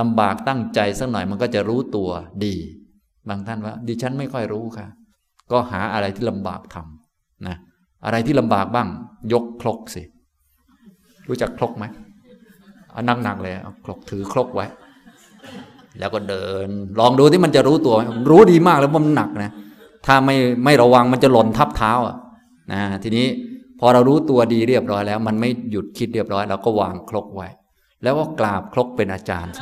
ลำบากตั้งใจสักหน่อยมันก็จะรู้ตัวดี บางท่านว่า ดิฉันไม่ค่อยรู้ค่ะ ก็หาอะไรที่ลำบากทำนะอะไรที่ลำบากบ้าง ยกครกสิ รู้จักครกไหมเอาหนักๆเลยเอาครกถือครกไว้ แล้วก็เดิน ลองดูที่มันจะรู้ตัว รู้ดีมากแล้วมันหนักนะถ้าไม่ไม่ระวังมันจะหล่นทับเท้าอะนะทีนี้ พอเรารู้ตัวดีเรียบร้อยแล้ว มันไม่หยุดคิดเรียบร้อยเราก็วางครกไว้ แล้วก็กราบครกเป็นอาจารย์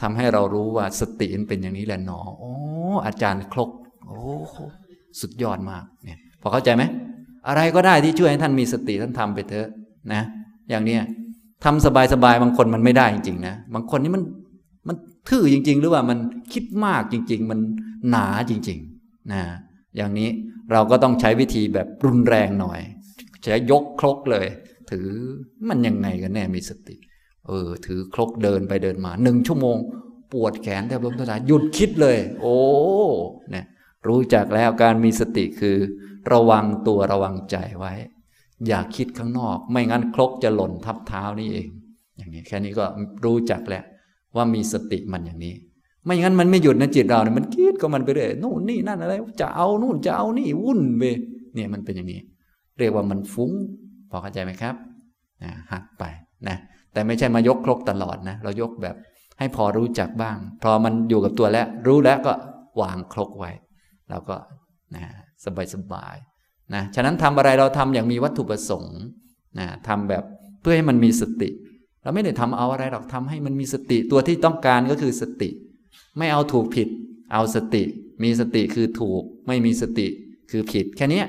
ทำให้เรารู้ว่าสติมันเป็นอย่างนี้แหละหนอโอ้อาจารย์ครก โอ้สุดยอดมากเนี่ยพอเข้าใจไหมอะไรก็ได้ที่ช่วยให้ท่านมีสติท่านทำไปเถอะนะ อย่างเนี้ยทำสบายๆบางคนมันไม่ได้จริงๆนะบางคนนี่มันมันทื่อจริง ๆ หรือว่ามันคิดมากจริง ๆ มันหนาจริง ๆนะอย่างนี้ เราก็ต้องใช้วิธีแบบรุนแรงหน่อย ใช้ยกครกเลย ถือมันยังไงกันแน่มีสติ เออ ถือครกเดินไปเดินมาหนึ่งชั่วโมง ปวดแขนแทบล้มตัวตายหยุดคิดเลย โอ้เนี่ยรู้จักแล้วการมีสติคือ ระวังตัวระวังใจไว้ อย่าคิดข้างนอก ไม่งั้นครกจะหล่นทับเท้านี่เอง อย่างนี้แค่นี้ก็รู้จักแล้วว่ามีสติมันอย่างนี้ ไม่งั้นมันไม่หยุดนะจิตเราเนี่ยมันคิด ก็มันไปเรื่อยนู่นนี่นั่นอะไร จะเอานู่นจะเอานี่วุ่นไปเนี่ยมันเป็นอย่างนี้ เรียกว่ามันฟุ้ง พอเข้าใจไหมครับนะหัดไปนะแต่ไม่ใช่มายกครกตลอดนะ เรายกแบบให้พอรู้จักบ้าง พอมันอยู่กับตัวแล้ว รู้แล้วก็วางครกไว้เราก็นะสบายสบายนะฉะนั้นทำอะไรเราทำอย่างมีวัตถุประสงค์นะทำแบบเพื่อให้มันมีสติ เราไม่ได้ทำเอาอะไรหรอกทำให้มันมีสติตัวที่ต้องการก็คือสติ ไม่เอาถูกผิด เอาสติ มีสติคือถูก ไม่มีสติคือผิดแค่นี้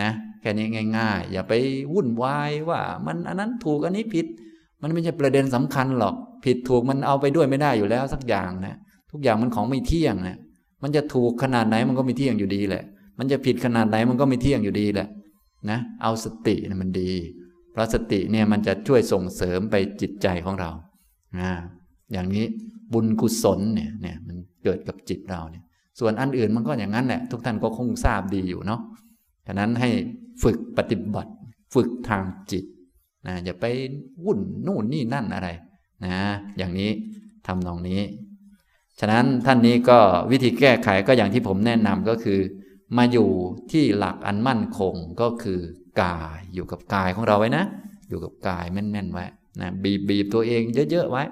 นะแค่นี้ง่าย ๆ อย่าไปวุ่นวายว่า มันอันนั้นถูกอันนี้ผิด มันไม่ใช่ประเด็นสำคัญหรอก ผิดถูกมันเอาไปด้วยไม่ได้อยู่แล้วสักอย่างนะทุกอย่างมันของไม่เที่ยงนะมันจะถูกขนาดไหนมันก็ไม่เที่ยงอยู่ดีแหละ มันจะผิดขนาดไหนมันก็ไม่เที่ยงอยู่ดีแหละนะเอาสตินะมันดี เพราะสติเนี่ยมันจะช่วยส่งเสริมไปจิตใจของเรานะอย่างนี้บุญกุศลเนี่ยเนี่ยมัน เกิดกับจิตเราเนี่ย ส่วนอันอื่นมันก็อย่างนั้นแหละ ทุกท่านก็คงทราบดีอยู่เนาะฉะนั้นให้ฝึกปฏิบัติ ฝึกทางจิตนะอย่าไปวุ่นนู่นนี่นั่นอะไรนะอย่างนี้ทำนองนี้ ฉะนั้นท่านนี้ก็วิธีแก้ไขก็อย่างที่ผมแนะนำก็คือ มาอยู่ที่หลักอันมั่นคงก็คือกายอยู่กับกายของเราไว้นะ อยู่กับกายแม่นๆไว้นะบีบบีบตัวเองเยอะๆไว้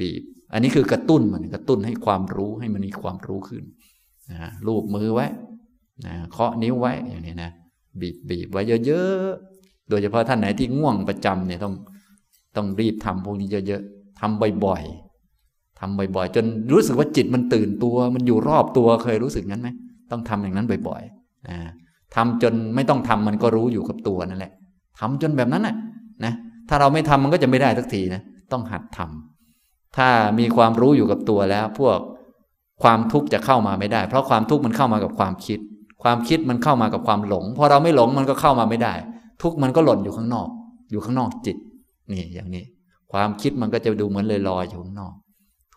บีบ อันนี้คือกระตุ้นมันกระตุ้นให้ความรู้ให้มันมีความรู้ขึ้นนะลูบมือไว้นะเคาะนิ้วไว้อย่างนี้นะบีบบีบไว้เยอะๆ โดยเฉพาะท่านไหนที่ง่วงประจำเนี่ยต้องต้องรีบทำพวกนี้เยอะๆทำบ่อยๆทำบ่อยๆ จนรู้สึกว่าจิตมันตื่นตัว มันอยู่รอบตัวเคยรู้สึกงั้นไหมต้องทำอย่างนั้นบ่อยๆนะทำจนไม่ต้องทำมันก็รู้อยู่กับตัวนั่นแหละทำจนแบบนั้นนะนะถ้าเราไม่ทำมันก็จะไม่ได้สักทีนะต้องหัดทำ ถ้ามีความรู้อยู่กับตัวแล้ว พวกความทุกข์จะเข้ามาไม่ได้ เพราะความทุกข์มันเข้ามากับความคิด ความคิดมันเข้ามากับความหลงพอเราไม่หลงมันก็เข้ามาไม่ได้ ทุกข์มันก็หล่นอยู่ข้างนอก อยู่ข้างนอกจิต นี่อย่างนี้ ความคิดมันก็จะดูเหมือนลอยลอยอยู่ข้างนอก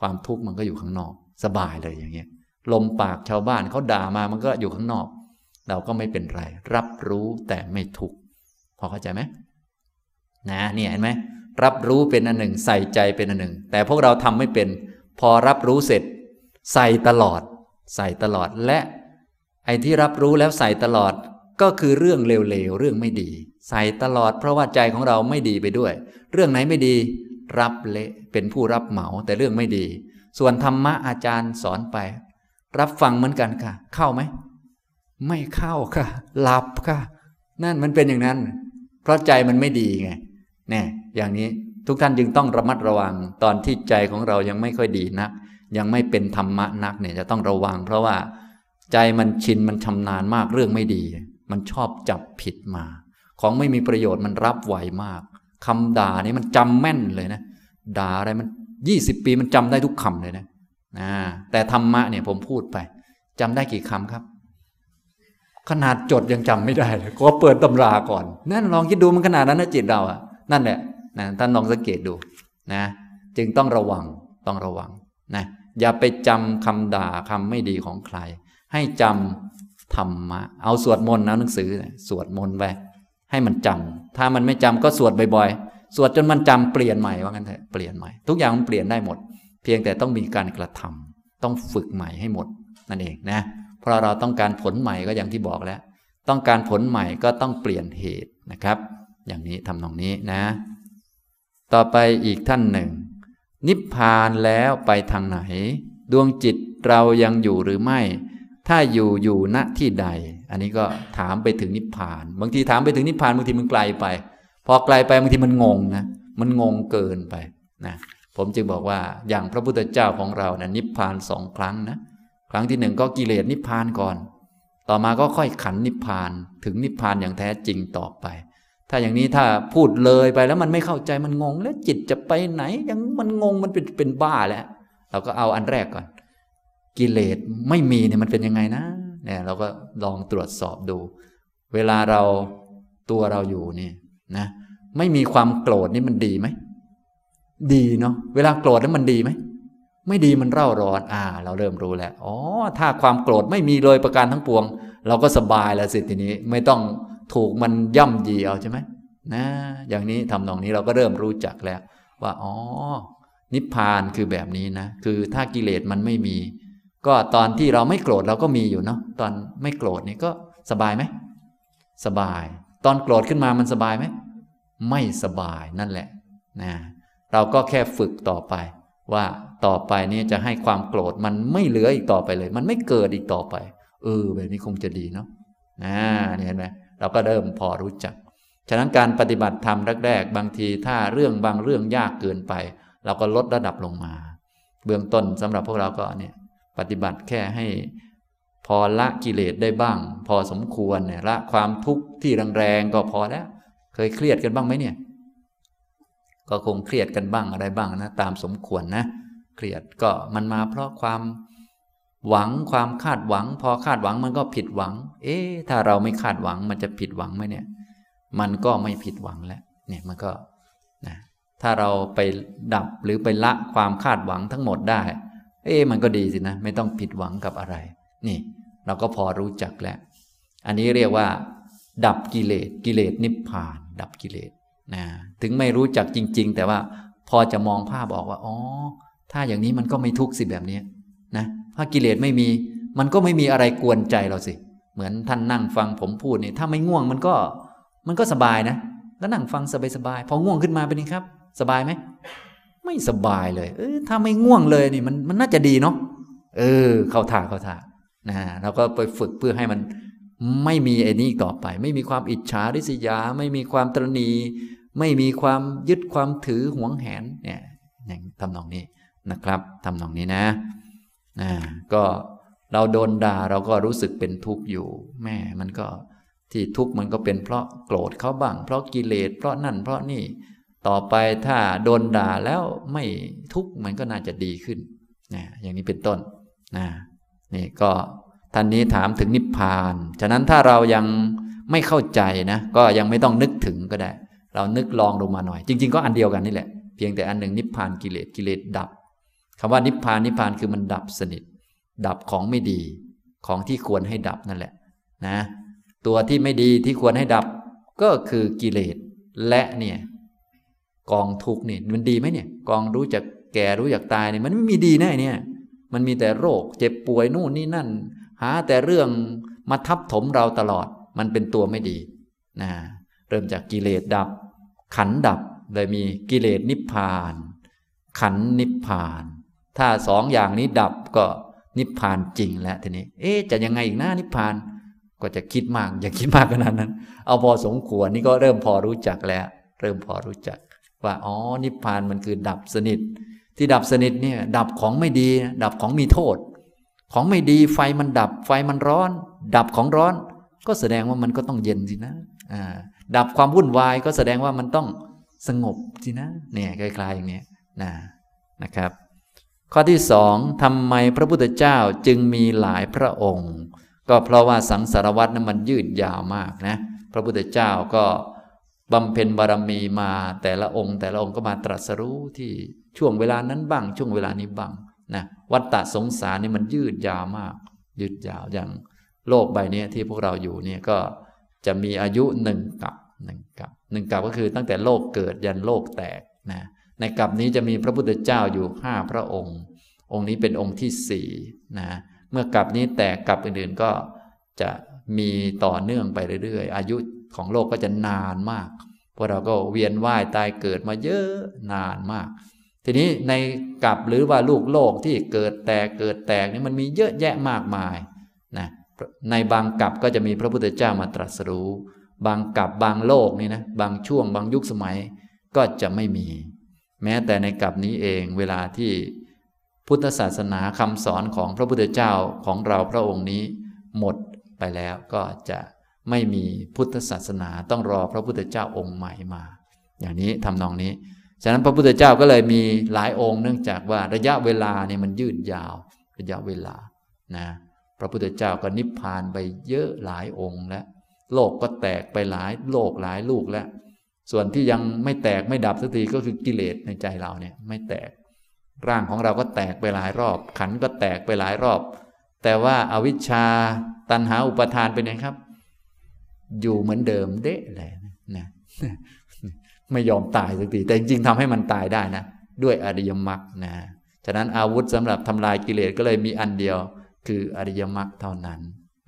ความทุกข์มันก็อยู่ข้างนอก สบายเลยอย่างเงี้ยลมปากชาวบ้านเขาด่ามามันก็อยู่ข้างนอก เราก็ไม่เป็นไร รับรู้แต่ไม่ทุกข์พอเข้าใจไหมนะเนี่ยเห็นไหม รับรู้เป็นอันหนึ่ง ใส่ใจเป็นอันหนึ่ง แต่พวกเราทำไม่เป็น พอรับรู้เสร็จ ใส่ตลอด ใส่ตลอดและ ไอ้ที่รับรู้แล้วใส่ตลอดก็คือเรื่องเลวๆเรื่องไม่ดี ใส่ตลอดเพราะว่าใจของเราไม่ดีไปด้วย เรื่องไหนไม่ดี รับเละเป็นผู้รับเหมาแต่เรื่องไม่ดี ส่วนธรรมะอาจารย์สอนไป รับฟังเหมือนกันค่ะ เข้าไหมไม่เข้าค่ะ หลับค่ะ นั่นมันเป็นอย่างนั้น เพราะใจมันไม่ดีไงเนี่ย อย่างนี้ทุกท่านจึงต้องระมัดระวังตอนที่ใจของเรายังไม่ค่อยดีนัก ยังไม่เป็นธรรมะนักเนี่ยจะต้องระวัง เพราะว่าใจมันชินมันชำนาญมากเรื่องไม่ดี มันชอบจับผิดมา ของไม่มีประโยชน์มันรับไหวมากคำด่านี่มันจำแม่นเลยนะ ด่าอะไรมันยี่สิบปีมันจำได้ทุกคำเลยนะนะแต่ธรรมะเนี่ยผมพูดไปจำได้กี่คำครับ ขนาดจดยังจำไม่ได้เลยก็เปิดตำราก่อน นั่นลองคิดดูมันขนาดนั้นนะจิตเราอะนั่นแหละ นะท่านลองสังเกตดูนะ จึงต้องระวังต้องระวังนะอย่าไปจำคำด่าคำไม่ดีของใคร ให้จำธรรมะ เอาสวดมนต์นะหนังสือสวดมนต์ไปให้มันจำถ้ามันไม่จำก็สวดบ่อยๆ สวดจนมันจำเปลี่ยนใหม่ว่างั้นเถอะเปลี่ยนใหม่ ทุกอย่างมันเปลี่ยนได้หมด เพียงแต่ต้องมีการกระทำต้องฝึกใหม่ให้หมดนั่นเองนะ เพราะเราต้องการผลใหม่ก็อย่างที่บอกแล้ว ต้องการผลใหม่ก็ต้องเปลี่ยนเหตุนะครับ อย่างนี้ทำตรงนี้นะ ต่อไปอีกท่านหนึ่ง นิพพานแล้วไปทางไหน ดวงจิตเรายังอยู่หรือไม่ ถ้าอยู่อยู่ณที่ใด อันนี้ก็ถามไปถึงนิพพาน บางทีถามไปถึงนิพพานบางทีมันไกลไป พอไกลไปบางทีมันงงนะมันงงเกินไปนะผมจึงบอกว่าอย่างพระพุทธเจ้าของเรานะนิพพานสองครั้งนะครั้งที่หนึ่งก็กิเลสนิพพานก่อน ต่อมาก็ค่อยขันนิพพานถึงนิพพานอย่างแท้จริงต่อไป ถ้าอย่างนี้ถ้าพูดเลยไปแล้วมันไม่เข้าใจมันงง แล้วจิตจะไปไหน ยังมันงงมันเป็นเป็นบ้าแล้ว เราก็เอาอันแรกก่อน กิเลสไม่มีเนี่ยมันเป็นยังไงนะเนี่ยเราก็ลองตรวจสอบดู เวลาเราตัวเราอยู่นี่นะไม่มีความโกรธนี่มันดีไหมดีเนาะเวลาโกรธแล้วมันดีไหมไม่ดีมันเร่าร้อน อ่า เราเริ่มรู้แล้วอ๋อถ้าความโกรธไม่มีเลยประการทั้งปวง เราก็สบายแล้วสิทีนี้ไม่ต้อง ถูกมันย่ำยีเอาใช่ไหมนะ อย่างนี้ทำนองนี้เราก็เริ่มรู้จักแล้ว ว่าอ๋อ นิพพานคือแบบนี้นะ คือถ้ากิเลสมันไม่มี ก็ตอนที่เราไม่โกรธเราก็มีอยู่เนาะตอนไม่โกรธนี่ก็สบายไหมสบาย ตอนโกรธขึ้นมามันสบายไหมไม่สบายนั่นแหละนะเราก็แค่ฝึกต่อไป ว่าต่อไปนี้จะให้ความโกรธมันไม่เหลืออีกต่อไปเลย มันไม่เกิดอีกต่อไป เออ แบบนี้คงจะดีเนาะนะเห็นไหม เราก็เริ่มพอรู้จัก ฉะนั้นการปฏิบัติธรรมแรกๆบางทีถ้าเรื่องบางเรื่องยากเกินไป เราก็ลดระดับลงมา เบื้องต้นสำหรับพวกเราก็เนี่ยปฏิบัติแค่ให้พอละกิเลสได้บ้าง พอสมควรเนี่ยละความทุกข์ที่แรงๆก็พอแล้ว เคยเครียดกันบ้างไหมเนี่ย ก็คงเครียดกันบ้างอะไรบ้างนะ ตามสมควรนะ เครียดก็มันมาเพราะความ หวังความคาดหวัง พอคาดหวังมันก็ผิดหวัง เอ๊ะถ้าเราไม่คาดหวังมันจะผิดหวังไหมเนี่ย มันก็ไม่ผิดหวังแล้วเนี่ยมันก็นะถ้าเราไปดับหรือไปละความคาดหวังทั้งหมดได้ เอ๊ะมันก็ดีสินะไม่ต้องผิดหวังกับอะไร นี่ เราก็พอรู้จักแล้วอันนี้เรียกว่า ดับกิเลสกิเลสนิพพาน ดับกิเลสนะถึงไม่รู้จักจริง ๆ แต่ว่าพอจะมองภาพออกว่าอ๋อถ้าอย่างนี้มันก็ไม่ทุกข์สิแบบนี้นะ ถ้ากิเลสไม่มี มันก็ไม่มีอะไรกวนใจเราสิ เหมือนท่านนั่งฟังผมพูดนี่ถ้าไม่ง่วงมันก็มันก็สบายนะ ก็นั่งฟังสบายๆพอง่วงขึ้นมาเป็นยังครับ สบายไหมไม่สบายเลย เออถ้าไม่ง่วงเลยนี่มันมันน่าจะดีเนาะเออ เข้าท่าเข้าท่านะเราก็ไปฝึกเพื่อให้มันไม่มีไอ้นี้ต่อไป ไม่มีความอิจฉาริษยา ไม่มีความตรณี ไม่มีความยึดความถือหวงแหนเนี่ยอย่างทำนองนี้นะครับทำนองนี้นะ นะก็เราโดนด่าเราก็รู้สึกเป็นทุกข์อยู่ แม่มันก็ที่ทุกข์มันก็เป็นเพราะโกรธเขาบ้าง เพราะกิเลสเพราะนั่นเพราะนี่ต่อไปถ้าโดนด่าแล้วไม่ทุกข์มันก็น่าจะดีขึ้นนะอย่างนี้เป็นต้นนะนี่ก็ท่านนี้ถามถึงนิพพาน ฉะนั้นถ้าเรายังไม่เข้าใจนะ ก็ยังไม่ต้องนึกถึงก็ได้ เรานึกลองลงมาหน่อย จริง ๆ ก็อันเดียวกันนี่แหละ เพียงแต่อันหนึ่งนิพพานกิเลสกิเลสดับ คำว่านิพพานนิพพานคือมันดับสนิท ดับของไม่ดีของที่ควรให้ดับนั่นแหละนะตัวที่ไม่ดีที่ควรให้ดับก็คือกิเลสและเนี่ยกองทุกเนี่ยมันดีไหมเนี่ย กองรู้จักแก่รู้จักตายเนี่ยมันไม่มีดีแน่เนี่ย มันมีแต่โรคเจ็บป่วยนู่นนี่นั่น หาแต่เรื่องมาทับถมเราตลอด มันเป็นตัวไม่ดีนะเริ่มจากกิเลสดับ ขันดับเลยมีกิเลสนิพพาน ขันนิพพาน ถ้าสองอย่างนี้ดับก็นิพพานจริงแล้วทีนี้ เอ๊จะยังไงอีกนะนิพพานก็จะคิดมาก อย่าคิดมากขนาดนั้น เอาพอสมควรนี่ก็เริ่มพอรู้จักแล้ว เริ่มพอรู้จัก ว่าอ๋อนิพพานมันคือดับสนิท ที่ดับสนิทเนี่ยดับของไม่ดี ดับของมีโทษ ของไม่ดีไฟมันดับ ไฟมันร้อน ดับของร้อน ก็แสดงว่ามันก็ต้องเย็นสินะอ่าดับความวุ่นวายก็แสดงว่ามันต้องสงบสินะเนี่ยคล้ายๆอย่างนี้นะนะครับ ข้อที่สองทำไมพระพุทธเจ้าจึงมีหลายพระองค์ ก็เพราะว่าสังสารวัตรนั้นมันยืดยาวมากนะ พระพุทธเจ้าก็บำเพ็ญบารมีมาแต่ละองค์ แต่ละองค์ก็มาตรัสรู้ที่ช่วงเวลานั้นบ้าง ช่วงเวลานี้บ้างนะวัฏฏะสงสารนี่มันยืดยาวมาก ยืดยาวอย่างโลกใบนี้ที่พวกเราอยู่เนี่ยก็จะมีอายุหนึ่งกับหนึ่งกับหนึ่งกับก็คือตั้งแต่โลกเกิดยันโลกแตกนะ ในกับนี้จะมีพระพุทธเจ้าอยู่ห้าพระองค์ องค์นี้เป็นองค์ที่สี่นะเมื่อกลับนี้แตกกลับอื่นๆก็จะมีต่อเนื่องไปเรื่อยๆ อายุของโลกก็จะนานมากพวกเราก็เวียนว่ายตายเกิดมาเยอะนานมาก ทีนี้ในกลับหรือว่าลูกโลกที่เกิดแตกเกิดแตกนี่มันมีเยอะแยะมากมายนะในบางกลับก็จะมีพระพุทธเจ้ามาตรัสรู้ บางกลับบางโลกนี่นะบางช่วงบางยุคสมัยก็จะไม่มี แม้แต่ในกลับนี้เองเวลาที่พุทธศาสนาคำสอนของพระพุทธเจ้าของเราพระองค์นี้ หมดไปแล้วก็จะไม่มีพุทธศาสนาต้องรอพระพุทธเจ้าองค์ใหม่มา อย่างนี้ทำนองนี้ ฉะนั้นพระพุทธเจ้าก็เลยมีหลายองค์เนื่องจากว่าระยะเวลาเนี่ยมันยืดยาวระยะเวลานะพระพุทธเจ้าก็นิพพานไปเยอะหลายองค์แล้ว โลกก็แตกไปหลายโลกหลายลูกแล้ว ส่วนที่ยังไม่แตกไม่ดับสักทีก็คือกิเลสในใจเราเนี่ยไม่แตก ร่างของเราก็แตกไปหลายรอบ ขันก็แตกไปหลายรอบ แต่ว่าอาวิชชาตันหาอุปทานเป็นไงครับ อยู่เหมือนเดิมเด๊ะเลยนะไม่ยอมตายสักทีแต่จริงๆทำให้มันตายได้นะ ด้วยอริยมรรคนะฉะนั้นอาวุธสำหรับทำลายกิเลสก็เลยมีอันเดียว คืออริยมรรคเท่านั้น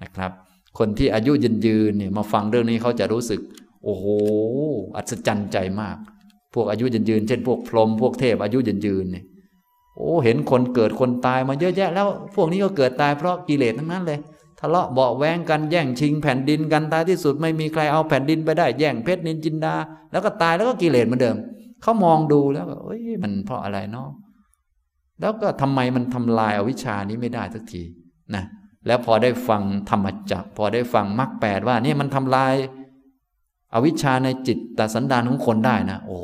นะครับ คนที่อายุยืนยืนเนี่ยมาฟังเรื่องนี้เขาจะรู้สึก โอ้โห อัศจรรย์ใจมาก พวกอายุยืนยืน เช่นพวกพรหมพวกเทพอายุยืนยืนเนี่ยโอ้เห็นคนเกิดคนตายมาเยอะแยะ แล้วพวกนี้ก็เกิดตายเพราะกิเลสทั้งนั้นเลย ทะเลาะเบาแวงกันแย่งชิงแผ่นดินกันตายที่สุดไม่มีใครเอาแผ่นดินไปได้แย่งเพชรนินจินดา แล้วก็ตายแล้วก็กิเลสเหมือนเดิมเขามองดูแล้วเอ้ยมันเพราะอะไรเนาะแล้วก็ทำไมมันทำลายอาวิชานี้ไม่ได้สักทีนะแล้วพอได้ฟังธรรมจักพอได้ฟังมรรคแปดว่านี่มันทำลาย อวิชชาในจิตตสันดานของคนได้นะโอ้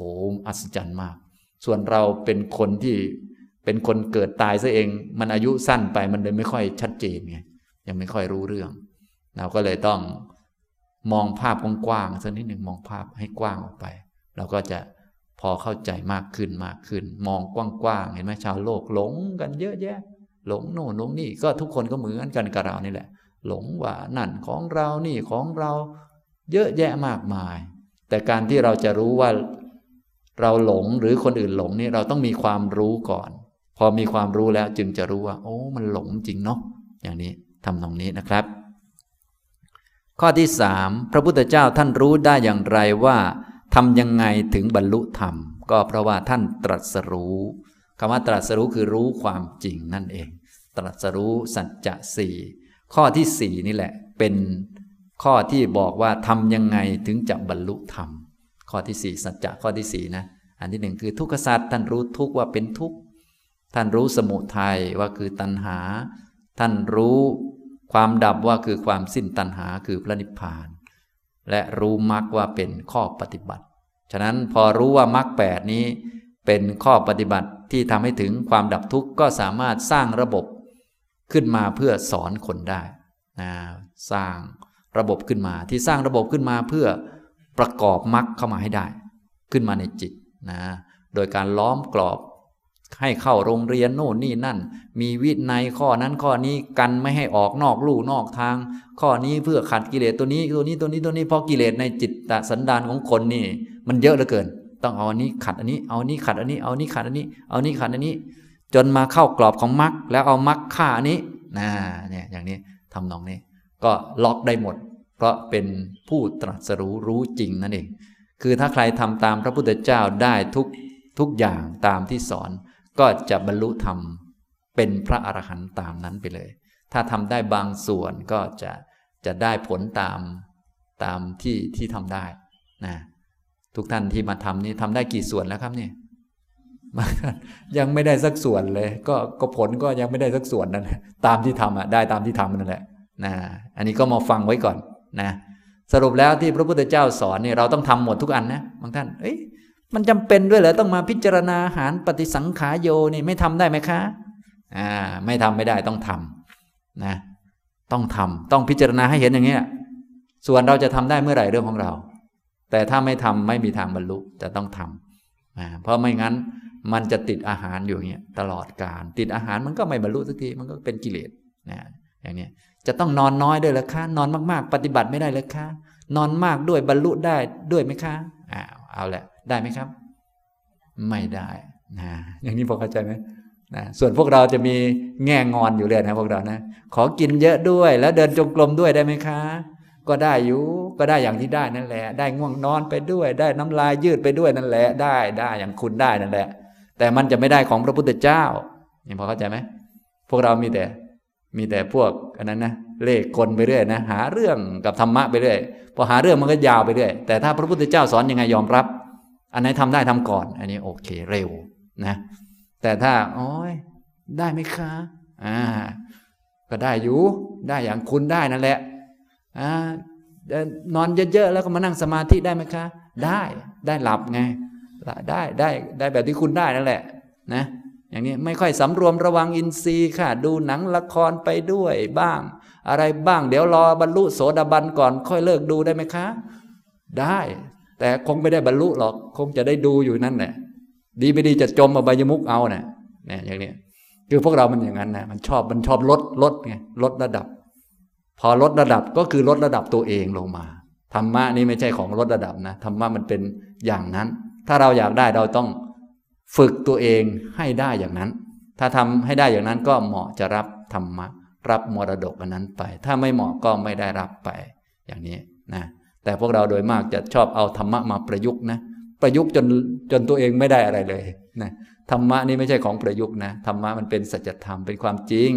อัศจรรย์มาก ส่วนเราเป็นคนที่เป็นคนเกิดตายซะเอง มันอายุสั้นไปมันเลยไม่ค่อยชัดเจนไงยังไม่ค่อยรู้เรื่อง เราก็เลยต้องมองภาพกว้างๆสักนิดหนึ่งมองภาพให้กว้างออกไป เราก็จะพอเข้าใจมากขึ้นมากขึ้น มองกว้างๆเห็นไหมชาวโลกหลงกันเยอะแยะ หลงโน่นหลงนี่ก็ทุกคนก็เหมือนกันกับเรานี่แหละ หลงว่านั่นของเรานี่ของเรา เยอะแยะมากมาย แต่การที่เราจะรู้ว่าเราหลงหรือคนอื่นหลงนี่เราต้องมีความรู้ก่อน พอมีความรู้แล้วจึงจะรู้ว่า โอ้ มันหลงจริงเนาะอย่างนี้ทำตรงนี้นะครับ ข้อที่สามพระพุทธเจ้าท่านรู้ได้อย่างไรว่าทำยังไงถึงบรรลุธรรม ก็เพราะว่าท่านตรัสรู้คำว่าตรัสรู้คือรู้ความจริงนั่นเอง ตรัสรู้สัจจะสี่ข้อที่สี่นี่แหละ เป็น ข้อที่บอกว่าทำยังไงถึงจะบรรลุธรรม ข้อที่สี่สัจจะข้อที่สี่นะ อันที่หนึ่งคือทุกขสัจท่านรู้ทุกว่าเป็นทุกท่านรู้สมุทัยว่าคือตัณหา ท่านรู้ความดับว่าคือความสิ้นตัณหาคือพระนิพพาน และรู้มรรคว่าเป็นข้อปฏิบัติ ฉะนั้นพอรู้ว่ามรรคแปดนี้เป็นข้อปฏิบัติที่ทำให้ถึงความดับทุกข์ก็สามารถสร้างระบบขึ้นมาเพื่อสอนคนได้นะสร้าง ระบบขึ้นมา ที่สร้างระบบขึ้นมาเพื่อประกอบมรรคเข้ามาให้ได้ ขึ้นมาในจิตนะโดยการล้อมกรอบให้เข้าโรงเรียนโน่นนี่นั่น มีวินัยข้อนั้นข้อนี้กันไม่ให้ออกนอกลู่นอกทาง ข้อนี้เพื่อขัดกิเลสตัวนี้ตัวนี้ตัวนี้ตัวนี้เพราะกิเลสในจิตตสันดานของคนนี่ มันเยอะเหลือเกิน ต้องเอาอันนี้ขัดอันนี้ เอาอันนี้ขัดอันนี้ เอาอันนี้ขัดอันนี้ เอาอันนี้ขัดอันนี้ จนมาเข้ากรอบของมรรคแล้วเอามรรคฆ่าอันนี้นะเนี่ยอย่างนี้ทำนองนี้ ก็ล็อกได้หมด เพราะเป็นผู้ตรัสรู้รู้จริงนั่นเอง คือถ้าใครทำตามพระพุทธเจ้าได้ทุกทุกอย่างตามที่สอน ก็จะบรรลุธรรมเป็นพระอรหันต์ตามนั้นไปเลย ถ้าทำได้บางส่วนก็จะจะได้ผลตามตามที่ที่ทำได้นะทุกท่านที่มาทำนี่ทำได้กี่ส่วนแล้วครับเนี่ยยังไม่ได้สักส่วนเลย ก็ก็ผลก็ยังไม่ได้สักส่วนนั่นแหละตามที่ทำอะได้ตามที่ทำนั่นแหละ นะอันนี้ก็มาฟังไว้ก่อนนะสรุปแล้วที่พระพุทธเจ้าสอนเนี่ยเราต้องทำหมดทุกอันนะบางท่าน เอ้ยมันจำเป็นด้วยเหรอต้องมาพิจารณาหารปฏิสังขารโยนี่ไม่ทำได้ไหมคะอ่าไม่ทำไม่ได้ต้องทำนะต้องทำต้องพิจารณาให้เห็นอย่างนี้ยส่วนเราจะทำได้เมื่อไหร่เรื่องของเรา แต่ถ้าไม่ทำไม่มีทางบรรลุจะต้องทำนะเพราะไม่งั้นมันจะติดอาหารอยู่อย่างเงี้ยตลอดการติดอาหารมันก็ไม่บรรลุสักทีมันก็เป็นกิเลสนะอย่างเนี้ย จะต้องนอนน้อยด้วยหรือคะ นอนมากๆ ปฏิบัติไม่ได้หรือคะ นอนมากด้วยบรรลุได้ด้วยไหมคะอ้าวเอาแหละ ได้ไหมครับ ไม่ได้นะอย่างนี้พอเข้าใจไหมนะส่วนพวกเราจะมีแง่งอนอยู่เลยนะพวกเรานะ ขอกินเยอะด้วย แล้วเดินจงกรมด้วยได้ไหมคะ ก็ได้อยู่ก็ได้อย่างที่ได้นั่นแหละ ได้ง่วงนอนไปด้วย ได้น้ำลายยืดไปด้วยนั่นแหละ ได้ได้อย่างคุณได้นั่นแหละ แต่มันจะไม่ได้ของพระพุทธเจ้านี่พอเข้าใจไหมพวกเรามีแต่ มีแต่พวกอันนั้นนะเลขกลไปเรื่อยนะหาเรื่องกับธรรมะไปเรื่อยพอหาเรื่องมันก็ยาวไปเรื่อยแต่ถ้าพระพุทธเจ้าสอนยังไงยอมรับ อันไหนทำได้ทำก่อน อันนี้โอเคเร็วนะ แต่ถ้าโอ้ยได้ไหมคะอ่าก็ได้อยู่ได้อย่างคุณได้นั่นแหละอ่านอนเยอะๆแล้วก็มานั่งสมาธิได้ไหมคะ ได้ได้หลับไงได้ได้ได้แบบที่คุณได้นั่นแหละ นะ อย่างนี้ไม่ค่อยสำรวมระวังอินทรีย์ค่ะ ดูหนังละครไปด้วยบ้าง อะไรบ้าง เดี๋ยวรอบรรลุโสดาบันก่อน ค่อยเลิกดูได้ไหมคะ ได้ แต่คงไม่ได้บรรลุหรอกคงจะได้ดูอยู่นั่นแหละดีไม่ดีจะจมมาใบยมุกเอาเนะเนี่ยอย่างนี้คือพวกเรามันอย่างนั้นนะมันชอบมันชอบลดลดไงลดระดับ พอลดระดับก็คือลดระดับตัวเองลงมาธรรมะนี่ไม่ใช่ของลดระดับนะธรรมะมันเป็นอย่างนั้น ถ้าเราอยากได้เราต้อง ฝึกตัวเองให้ได้อย่างนั้น ถ้าทำให้ได้อย่างนั้นก็เหมาะจะรับธรรมะรับมรดกอันนั้นไป ถ้าไม่เหมาะก็ไม่ได้รับไปอย่างนี้นะแต่พวกเราโดยมากจะชอบเอาธรรมะมาประยุกต์นะประยุกต์จนจนตัวเองไม่ได้อะไรเลยนะธรรมะนี่ไม่ใช่ของประยุกต์นะธรรมะมันเป็นสัจธรรมเป็นความจริง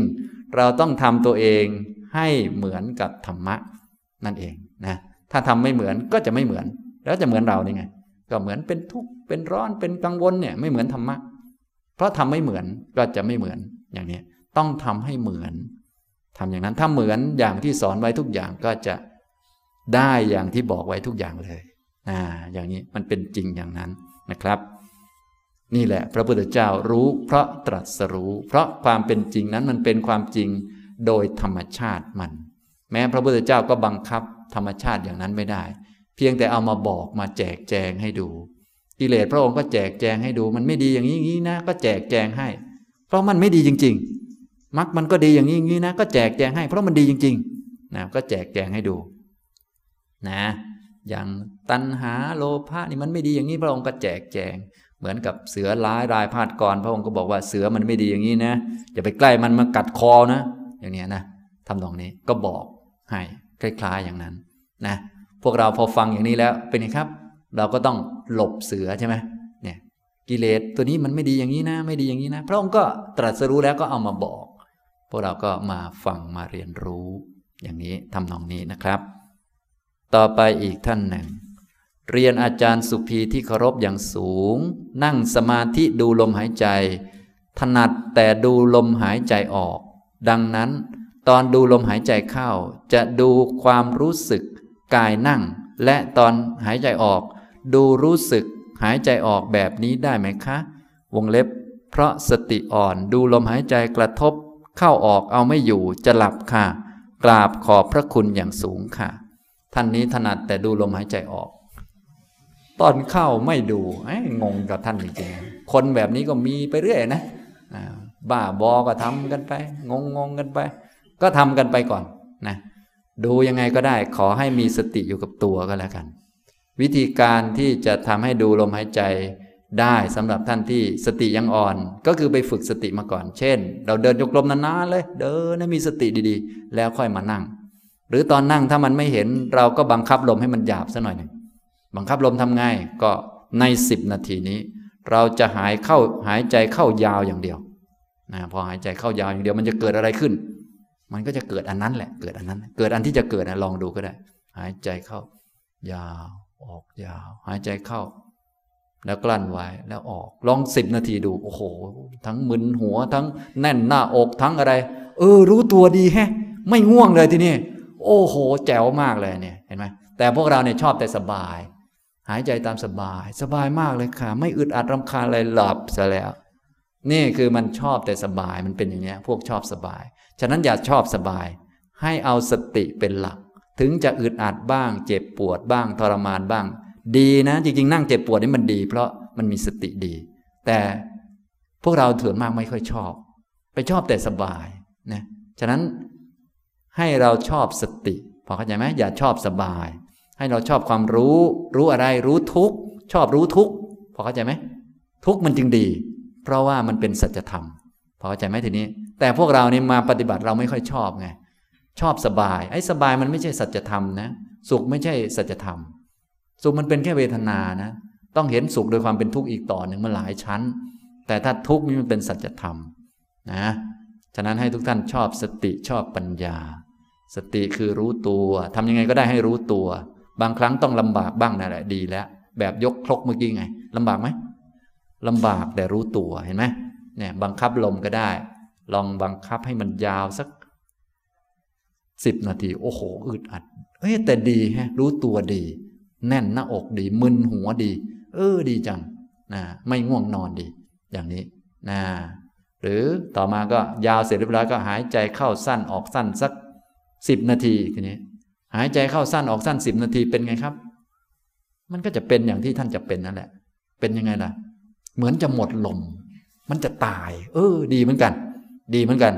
เราต้องทำตัวเองให้เหมือนกับธรรมะนั่นเองนะถ้าทำไม่เหมือนก็จะไม่เหมือน แล้วจะเหมือนเราได้ไง ก็เหมือนเป็นทุกข์เป็นร้อนเป็นกังวลเนี่ยไม่เหมือนธรรมะ เพราะทำไม่เหมือนก็จะไม่เหมือนอย่างนี้ต้องทำให้เหมือนทำอย่างนั้นถ้าเหมือนอย่างที่สอนไว้ทุกอย่างก็จะได้อย่างที่บอกไว้ทุกอย่างเลยอ่าอย่างนี้มันเป็นจริงอย่างนั้นนะครับ นี่แหละ พระพุทธเจ้ารู้เพราะตรัสรู้ เพราะความเป็นจริงนั้นมันเป็นความจริงโดยธรรมชาติมัน แม้พระพุทธเจ้าก็บังคับธรรมชาติอย่างนั้นไม่ได้ เพียงแต่เอามาบอกมาแจกแจงให้ดู กิเลสพระองค์ก็แจกแจงให้ดู มันไม่ดีอย่างนี้อย่างนี้นะ ก็แจกแจงให้ เพราะมันไม่ดีจริง ๆมรรคมันก็ดีอย่างนี้อย่างนี้นะ ก็แจกแจงให้ เพราะมันดีจริงๆนะก็แจกแจงให้ดู นะ อย่างตัณหาโลภะนี่มันไม่ดีอย่างนี้พระองค์ก็แจกแจง เหมือนกับเสือร้ายรายพาดกรพระองค์ก็บอกว่าเสือมันไม่ดีอย่างนี้นะอย่าไปใกล้มันมากัดคอนะ อย่างนี้นะทำตรงนี้ก็บอกให้คล้ายๆอย่างนั้น นะ พวกเราพอฟังอย่างนี้แล้วเป็นไงครับ เราก็ต้องหลบเสือใช่ไหมเนี่ยกิเลสตัวนี้มันไม่ดีอย่างนี้นะ ไม่ดีอย่างนี้นะ พระองค์ก็ตรัสรู้แล้วก็เอามาบอก พวกเราก็มาฟังมาเรียนรู้อย่างนี้ทำนองนี้นะครับ ต่อไปอีกท่านหนึ่ง เรียนอาจารย์สุภีที่เคารพอย่างสูง นั่งสมาธิดูลมหายใจ ถนัดแต่ดูลมหายใจออก ดังนั้น ตอนดูลมหายใจเข้า จะดูความรู้สึก กายนั่ง และตอนหายใจออก ดูรู้สึกหายใจออกแบบนี้ได้ไหมคะ วงเล็บ เพราะสติอ่อนดูลมหายใจกระทบ เข้าออกเอาไม่อยู่จะหลับค่ะ กราบขอบพระคุณอย่างสูงค่ะ ท่านนี้ถนัดแต่ดูลมหายใจออก ตอนเข้าไม่ดูงงกับท่านจริงๆคนแบบนี้ก็มีไปเรื่อยนะบ้าบอก็ทำกันไป งงงกันไป ก็ทำกันไปก่อนนะ ดูยังไงก็ได้ ขอให้มีสติอยู่กับตัวก็แล้วกัน วิธีการที่จะทำให้ดูลมหายใจได้สำหรับท่านที่สติยังอ่อน ก็คือไปฝึกสติมาก่อน เช่น เราเดินยกลมนานๆเลย เดินให้มีสติดีๆ แล้วค่อยมานั่ง หรือตอนนั่งถ้ามันไม่เห็น เราก็บังคับลมให้มันหยาบซะหน่อยหนึ่งบังคับลมทำไงก็ในสิบนาทีนี้ เราจะหายเข้าหายใจเข้ายาวอย่างเดียวนะพอหายใจเข้ายาวอย่างเดียวมันจะเกิดอะไรขึ้น มันก็จะเกิดอันนั้นแหละ เกิดอันนั้น เกิดอันที่จะเกิดนะลองดูก็ได้ หายใจเข้า ยาวออกยาว หายใจเข้า แล้วกลั้นไว้แล้วออกลองสิบนาทีดู โอ้โห ทั้งมึนหัวทั้งแน่นหน้าอกทั้งอะไร เออ รู้ตัวดีแฮะ ไม่ง่วงเลยทีนี้โอ้โห แจ๋วมากเลยเนี่ยเห็นไหมแต่พวกเราเนี่ยชอบแต่สบาย หายใจตามสบาย สบายมากเลยค่ะ ไม่อึดอัดรำคาญอะไรหลับซะแล้ว นี่คือมันชอบแต่สบายมันเป็นอย่างนี้พวกชอบสบาย ฉะนั้นอย่าชอบสบาย ให้เอาสติเป็นหลัก ถึงจะอึดอัดบ้าง เจ็บปวดบ้างทรมานบ้าง ดีนะ จริงๆ นั่งเจ็บปวดนี่มันดี เพราะมันมีสติดี แต่พวกเราถื่อนมากไม่ค่อยชอบ ไปชอบแต่สบายนะฉะนั้นให้เราชอบสติพอเข้าใจไหมอย่าชอบสบาย ให้เราชอบความรู้ รู้อะไรรู้ทุกชอบรู้ทุกพอเข้าใจไหมทุกมันจึงดี เพราะว่ามันเป็นสัจธรรมพอเข้าใจไหมทีนี้ แต่พวกเรานี่มาปฏิบัติเราไม่ค่อยชอบไงชอบสบาย ไอ้สบายมันไม่ใช่สัจธรรมนะสุขไม่ใช่สัจธรรม สุขมันเป็นแค่เวทนานะ ต้องเห็นสุขโดยความเป็นทุกข์อีกต่อหนึ่งมันหลายชั้น แต่ถ้าทุกข์นี่มันเป็นสัจธรรมนะฉะนั้นให้ทุกท่านชอบสติชอบปัญญา สติคือรู้ตัวทำยังไงก็ได้ให้รู้ตัว บางครั้งต้องลำบากบ้างนั่นแหละดีแล้ว แบบยกครกเมื่อกี้ไงลำบากไหมลำบากแต่รู้ตัวเห็นไหมเนี่ยบังคับลมก็ได้ ลองบังคับให้มันยาวสักสิบนาที โอ้โห อึดอัด เอ้แต่ดีฮะ รู้ตัวดี แน่นหน้าอกดี มึนหัวดี เออ ดีจังนะไม่ง่วงนอนดี อย่างนี้นะหรือต่อมาก็ยาวเสร็จเรียบร้อยก็หายใจเข้าสั้นออกสั้นสักสิบนาทีทีนี้ หายใจเข้าสั้นออกสั้นสิบนาทีเป็นไงครับ มันก็จะเป็นอย่างที่ท่านจะเป็นนั่นแหละ เป็นยังไงล่ะ เหมือนจะหมดลม มันจะตาย เออ ดีเหมือนกัน ดีเหมือนกัน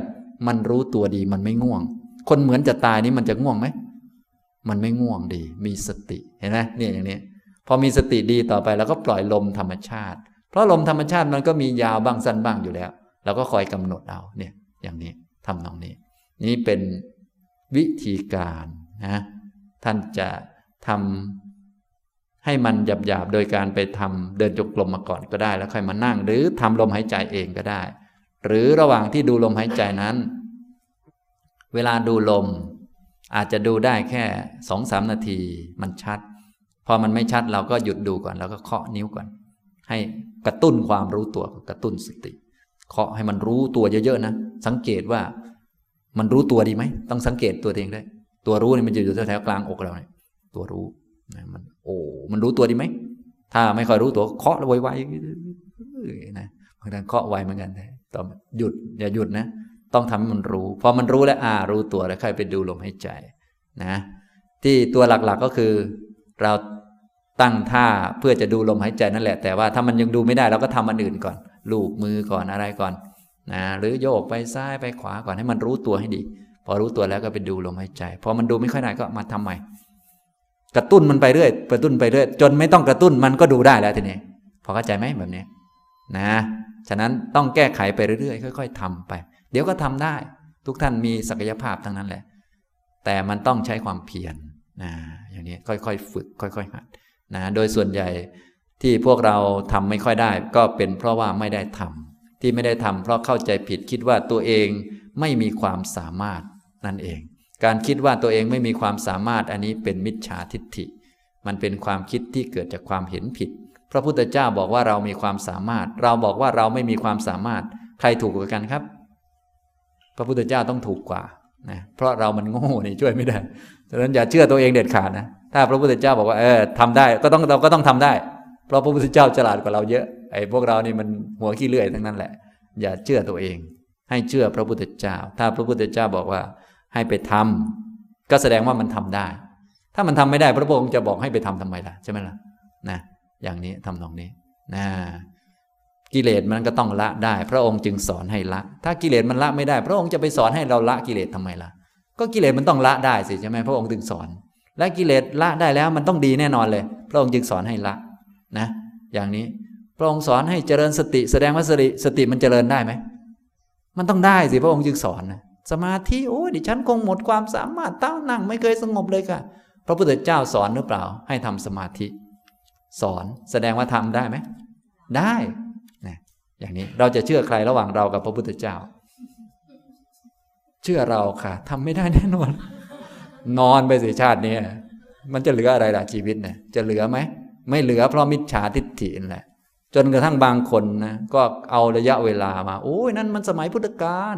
มันรู้ตัวดีมันไม่ง่วง คนเหมือนจะตายนี่มันจะง่วงไหม มันไม่ง่วงดี มีสติเห็นไหมเนี่ยอย่างนี้พอมีสติดีต่อไปเราก็ปล่อยลมธรรมชาติ เพราะลมธรรมชาติมันก็มียาวบ้างสั้นบ้างอยู่แล้วเราก็คอยกำหนดเอาเนี่ย อย่างนี้ทำตรงนี้ นี่เป็นวิธีการนะท่านจะทำให้มันหยาบๆ โดยการไปทำเดินจงกรมมาก่อนก็ได้ แล้วค่อยมานั่ง หรือทำลมหายใจเองก็ได้ หรือระหว่างที่ดูลมหายใจนั้น เวลาดูลม อาจจะดูได้แค่สองสามนาทีมันชัด พอมันไม่ชัดเราก็หยุดดูก่อน แล้วก็เคาะนิ้วก่อน ให้กระตุ้นความรู้ตัวกระตุ้นสติ เคาะให้มันรู้ตัวเยอะๆนะ สังเกตว่ามันรู้ตัวดีไหม ต้องสังเกตตัวเองได้ ตัวรู้นี่มันจะอยู่แถวๆกลางอกเราเนี่ยตัวรู้นะมันโอ้มันรู้ตัวดีไหม ถ้าไม่ค่อยรู้ตัวเคาะไวๆนะบางทีเคาะไวเหมือนกัน ต้องหยุดอย่าหยุดนะ ต้องทำให้มันรู้พอมันรู้แล้วอ่ารู้ตัวแล้วค่อยไปดูลมหายใจนะ ที่ตัวหลักๆก็คือเราตั้งท่าเพื่อจะดูลมหายใจนั่นแหละ แต่ว่าถ้ามันยังดูไม่ได้เราก็ทำอันอื่นก่อน ลูบมือก่อนอะไรก่อนนะหรือโยกไปซ้ายไปขวาก่อนให้มันรู้ตัวให้ดี พอรู้ตัวแล้วก็ไปดูลมหายใจ พอมันดูไม่ค่อยได้ก็มาทำใหม่ กระตุ้นมันไปเรื่อยกระตุ้นไปเรื่อย จนไม่ต้องกระตุ้นมันก็ดูได้แล้วทีนี้พอเข้าใจไหมแบบนี้ นะ ฉะนั้นต้องแก้ไขไปเรื่อยๆ ค่อย ๆทำไป เดี๋ยวก็ทำได้ ทุกท่านมีศักยภาพทั้งนั้นแหละ แต่มันต้องใช้ความเพียรนะอย่างนี้ค่อยๆฝึก ค่อย ๆ หัดนะโดยส่วนใหญ่ที่พวกเราทำไม่ค่อยได้ ก็เป็นเพราะว่าไม่ได้ทำที่ไม่ได้ทำเพราะเข้าใจผิดคิดว่าตัวเองไม่มีความสามารถนั่นเอง การคิดว่าตัวเองไม่มีความสามารถอันนี้เป็นมิจฉาทิฏฐิ มันเป็นความคิดที่เกิดจากความเห็นผิด พระพุทธเจ้าบอกว่าเรามีความสามารถ เราบอกว่าเราไม่มีความสามารถ ใครถูกกว่ากันครับ พระพุทธเจ้าต้องถูกกว่านะเพราะเรามันโง่นี่ช่วยไม่ได้ฉะนั้นอย่าเชื่อตัวเองเด็ดขาดนะถ้าพระพุทธเจ้าบอกว่าเออทำได้ก็ต้องเราก็ต้องทำได้ เพราะพระพุทธเจ้าฉลาดกว่าเราเยอะไอ้พวกเรานี่มันหัวขี้เลื่อยทั้งนั้นแหละ อย่าเชื่อตัวเอง ให้เชื่อพระพุทธเจ้า ถ้าพระพุทธเจ้าบอกว่าให้ไปทำก็แสดงว่ามันทำได้ ถ้ามันทำไม่ได้พระพุทธองค์จะบอกให้ไปทำทำไมล่ะใช่ไหมล่ะนะ อย่างนี้ทำนองนี้นะกิเลสมันก็ต้องละได้ พระองค์จึงสอนให้ละ ถ้ากิเลสมันละไม่ได้ พระองค์จะไปสอนให้เราละกิเลสทำไมล่ะ ก็กิเลสมันต้องละได้สิใช่ไหมพระองค์จึงสอน และกิเลสละได้แล้วมันต้องดีแน่นอนเลย พระองค์จึงสอนให้ละนะ อย่างนี้พระองค์สอนให้เจริญสติ แสดงว่าสติสติมันเจริญได้ไหมมันต้องได้สิพระองค์จึงสอนนะสมาธิโอ้ยดิฉันคงหมดความสามารถตั้งนั่งไม่เคยสงบเลยค่ะ พระพุทธเจ้าสอนหรือเปล่า ให้ทำสมาธิ สอนแสดงว่าทำได้ไหม ได้นะอย่างนี้เราจะเชื่อใครระหว่างเรากับพระพุทธเจ้า เชื่อเราค่ะทำไม่ได้แน่นอน นอนไปสิชาตินี้มันจะเหลืออะไรล่ะชีวิตเนี่ยจะเหลือไหม ไม่เหลือเพราะมิจฉาทิฏฐินั่นแหละจนกระทั่งบางคนนะก็เอาระยะเวลามา โอ้ยนั่นมันสมัยพุทธกาล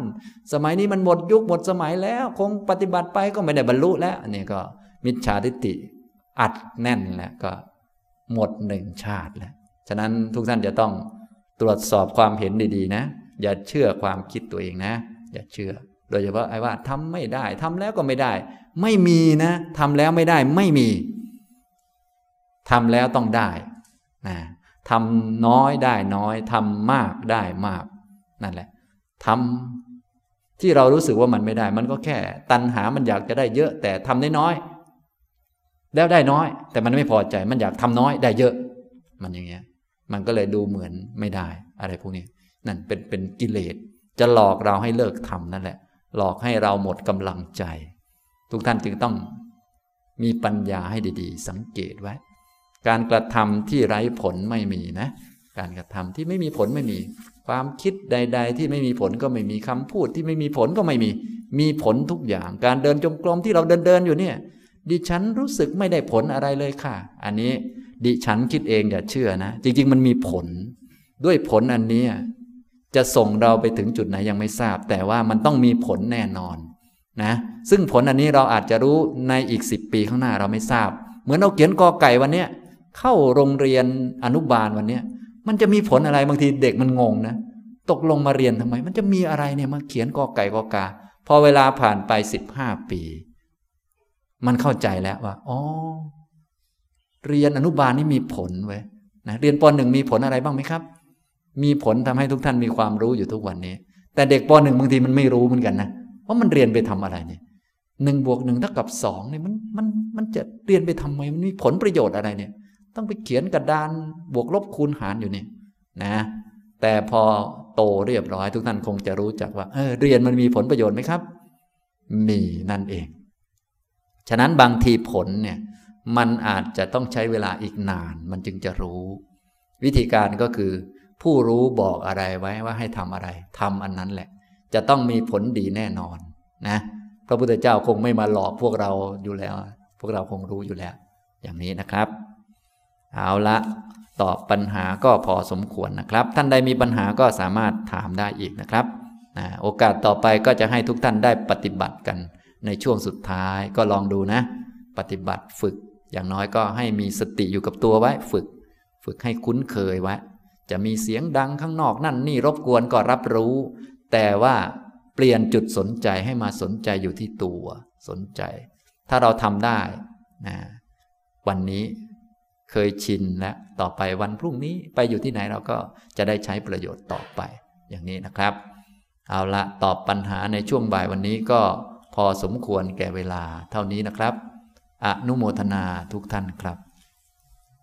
สมัยนี้มันหมดยุคหมดสมัยแล้ว คงปฏิบัติไปก็ไม่ได้บรรลุแล้วอันนี้ก็มิจฉาทิฏฐิอัดแน่นแล้วก็ หมดหนึ่งชาติแล้ว ฉะนั้นทุกท่านจะต้องตรวจสอบความเห็นดีๆนะ อย่าเชื่อความคิดตัวเองนะ อย่าเชื่อ โดยเฉพาะไอ้ว่าทำไม่ได้ทำแล้วก็ไม่ได้ ไม่มีนะทำแล้วไม่ได้ไม่มีทำแล้วต้องได้นะทำน้อยได้น้อยทำมากได้มาก นั่นแหละทำที่เรารู้สึกว่ามันไม่ได้ มันก็แค่ ตัณหามันอยากจะได้เยอะแต่ทำได้น้อย แล้วได้น้อย แต่มันไม่พอใจมันอยากทำน้อยได้เยอะ มันอย่างเงี้ย มันก็เลยดูเหมือนไม่ได้ อะไรพวกนี้นั่นเป็นเป็นกิเลสจะหลอกเราให้เลิกทำนั่นแหละ หลอกให้เราหมดกำลังใจ ทุกท่านจึงต้องมีปัญญาให้ดีๆ สังเกตไว้ การกระทำที่ไร้ผลไม่มีนะ การกระทำที่ไม่มีผลไม่มี ความคิดใด ๆ ที่ไม่มีผลก็ไม่มีคำพูดที่ไม่มีผลก็ไม่มี มีผลทุกอย่าง การเดินจงกรมที่เราเดินเดินอยู่เนี่ย ดิฉันรู้สึกไม่ได้ผลอะไรเลยค่ะ อันนี้ดิฉันคิดเองอย่าเชื่อนะ จริง ๆ มันมีผล ด้วยผลอันนี้จะส่งเราไปถึงจุดไหนยังไม่ทราบ แต่ว่ามันต้องมีผลแน่นอนนะซึ่งผลอันนี้เราอาจจะรู้ในอีกสิบปีข้างหน้าเราไม่ทราบ เหมือนเราเขียนกอไก่วันเนี้ยเข้าโรงเรียนอนุบาลวันเนี้ยมันจะมีผลอะไรบางทีเด็กมันงงนะตกลงมาเรียนทำไม มันจะมีอะไรเนี่ยมาเขียนกอไก่กอกา พอเวลาผ่านไปสิบห้าปี มันเข้าใจแล้วว่าอ๋อเรียนอนุบาลนี่มีผลไว้ยนะเรียนปหนึ่งมีผลอะไรบ้างไหมครับ มีผลทำให้ทุกท่านมีความรู้อยู่ทุกวันนี้ แต่เด็กปหนึ่งบางทีมันไม่รู้เหมือนกันนะว่ามันเรียนไปทำอะไรเนี่ยหนึ่งบวกหนึ่งเท่ากับสองเนี่ยมันมันมันจะเรียนไปทำไมมันมีผลประโยชน์อะไรเนี่ย ต้องไปเขียนกระดานบวกลบคูณหารอยู่เนี่ยนะ แต่พอโตเรียบร้อยทุกท่านคงจะรู้จักว่าเออเรียนมันมีผลประโยชน์ไหมครับ มีนั่นเอง ฉะนั้นบางทีผลเนี่ยมันอาจจะต้องใช้เวลาอีกนาน มันจึงจะรู้ วิธีการก็คือ ผู้รู้บอกอะไรไว้ว่าให้ทำอะไรทำอันนั้นแหละ จะต้องมีผลดีแน่นอนนะพระพุทธเจ้าคงไม่มาหลอกพวกเราอยู่แล้ว พวกเราคงรู้อยู่แล้ว อย่างนี้นะครับ เอาละตอบปัญหาก็พอสมควรนะครับ ท่านใดมีปัญหาก็สามารถถามได้อีกนะครับนะโอกาสต่อไปก็จะให้ทุกท่านได้ปฏิบัติกัน ในช่วงสุดท้ายก็ลองดูนะ ปฏิบัติฝึก อย่างน้อยก็ให้มีสติอยู่กับตัวไว้ ฝึก ฝึกให้คุ้นเคยไว้ จะมีเสียงดังข้างนอกนั่นนี่รบกวนก็รับรู้ แต่ว่าเปลี่ยนจุดสนใจให้มาสนใจอยู่ที่ตัวสนใจ ถ้าเราทำได้นะวันนี้เคยชินแล้วต่อไปวันพรุ่งนี้ไปอยู่ที่ไหนเราก็จะได้ใช้ประโยชน์ต่อไปอย่างนี้นะครับ เอาละตอบปัญหาในช่วงบ่ายวันนี้ก็ พอสมควรแก่เวลาเท่านี้นะครับ อนุโมทนาทุกท่านครับ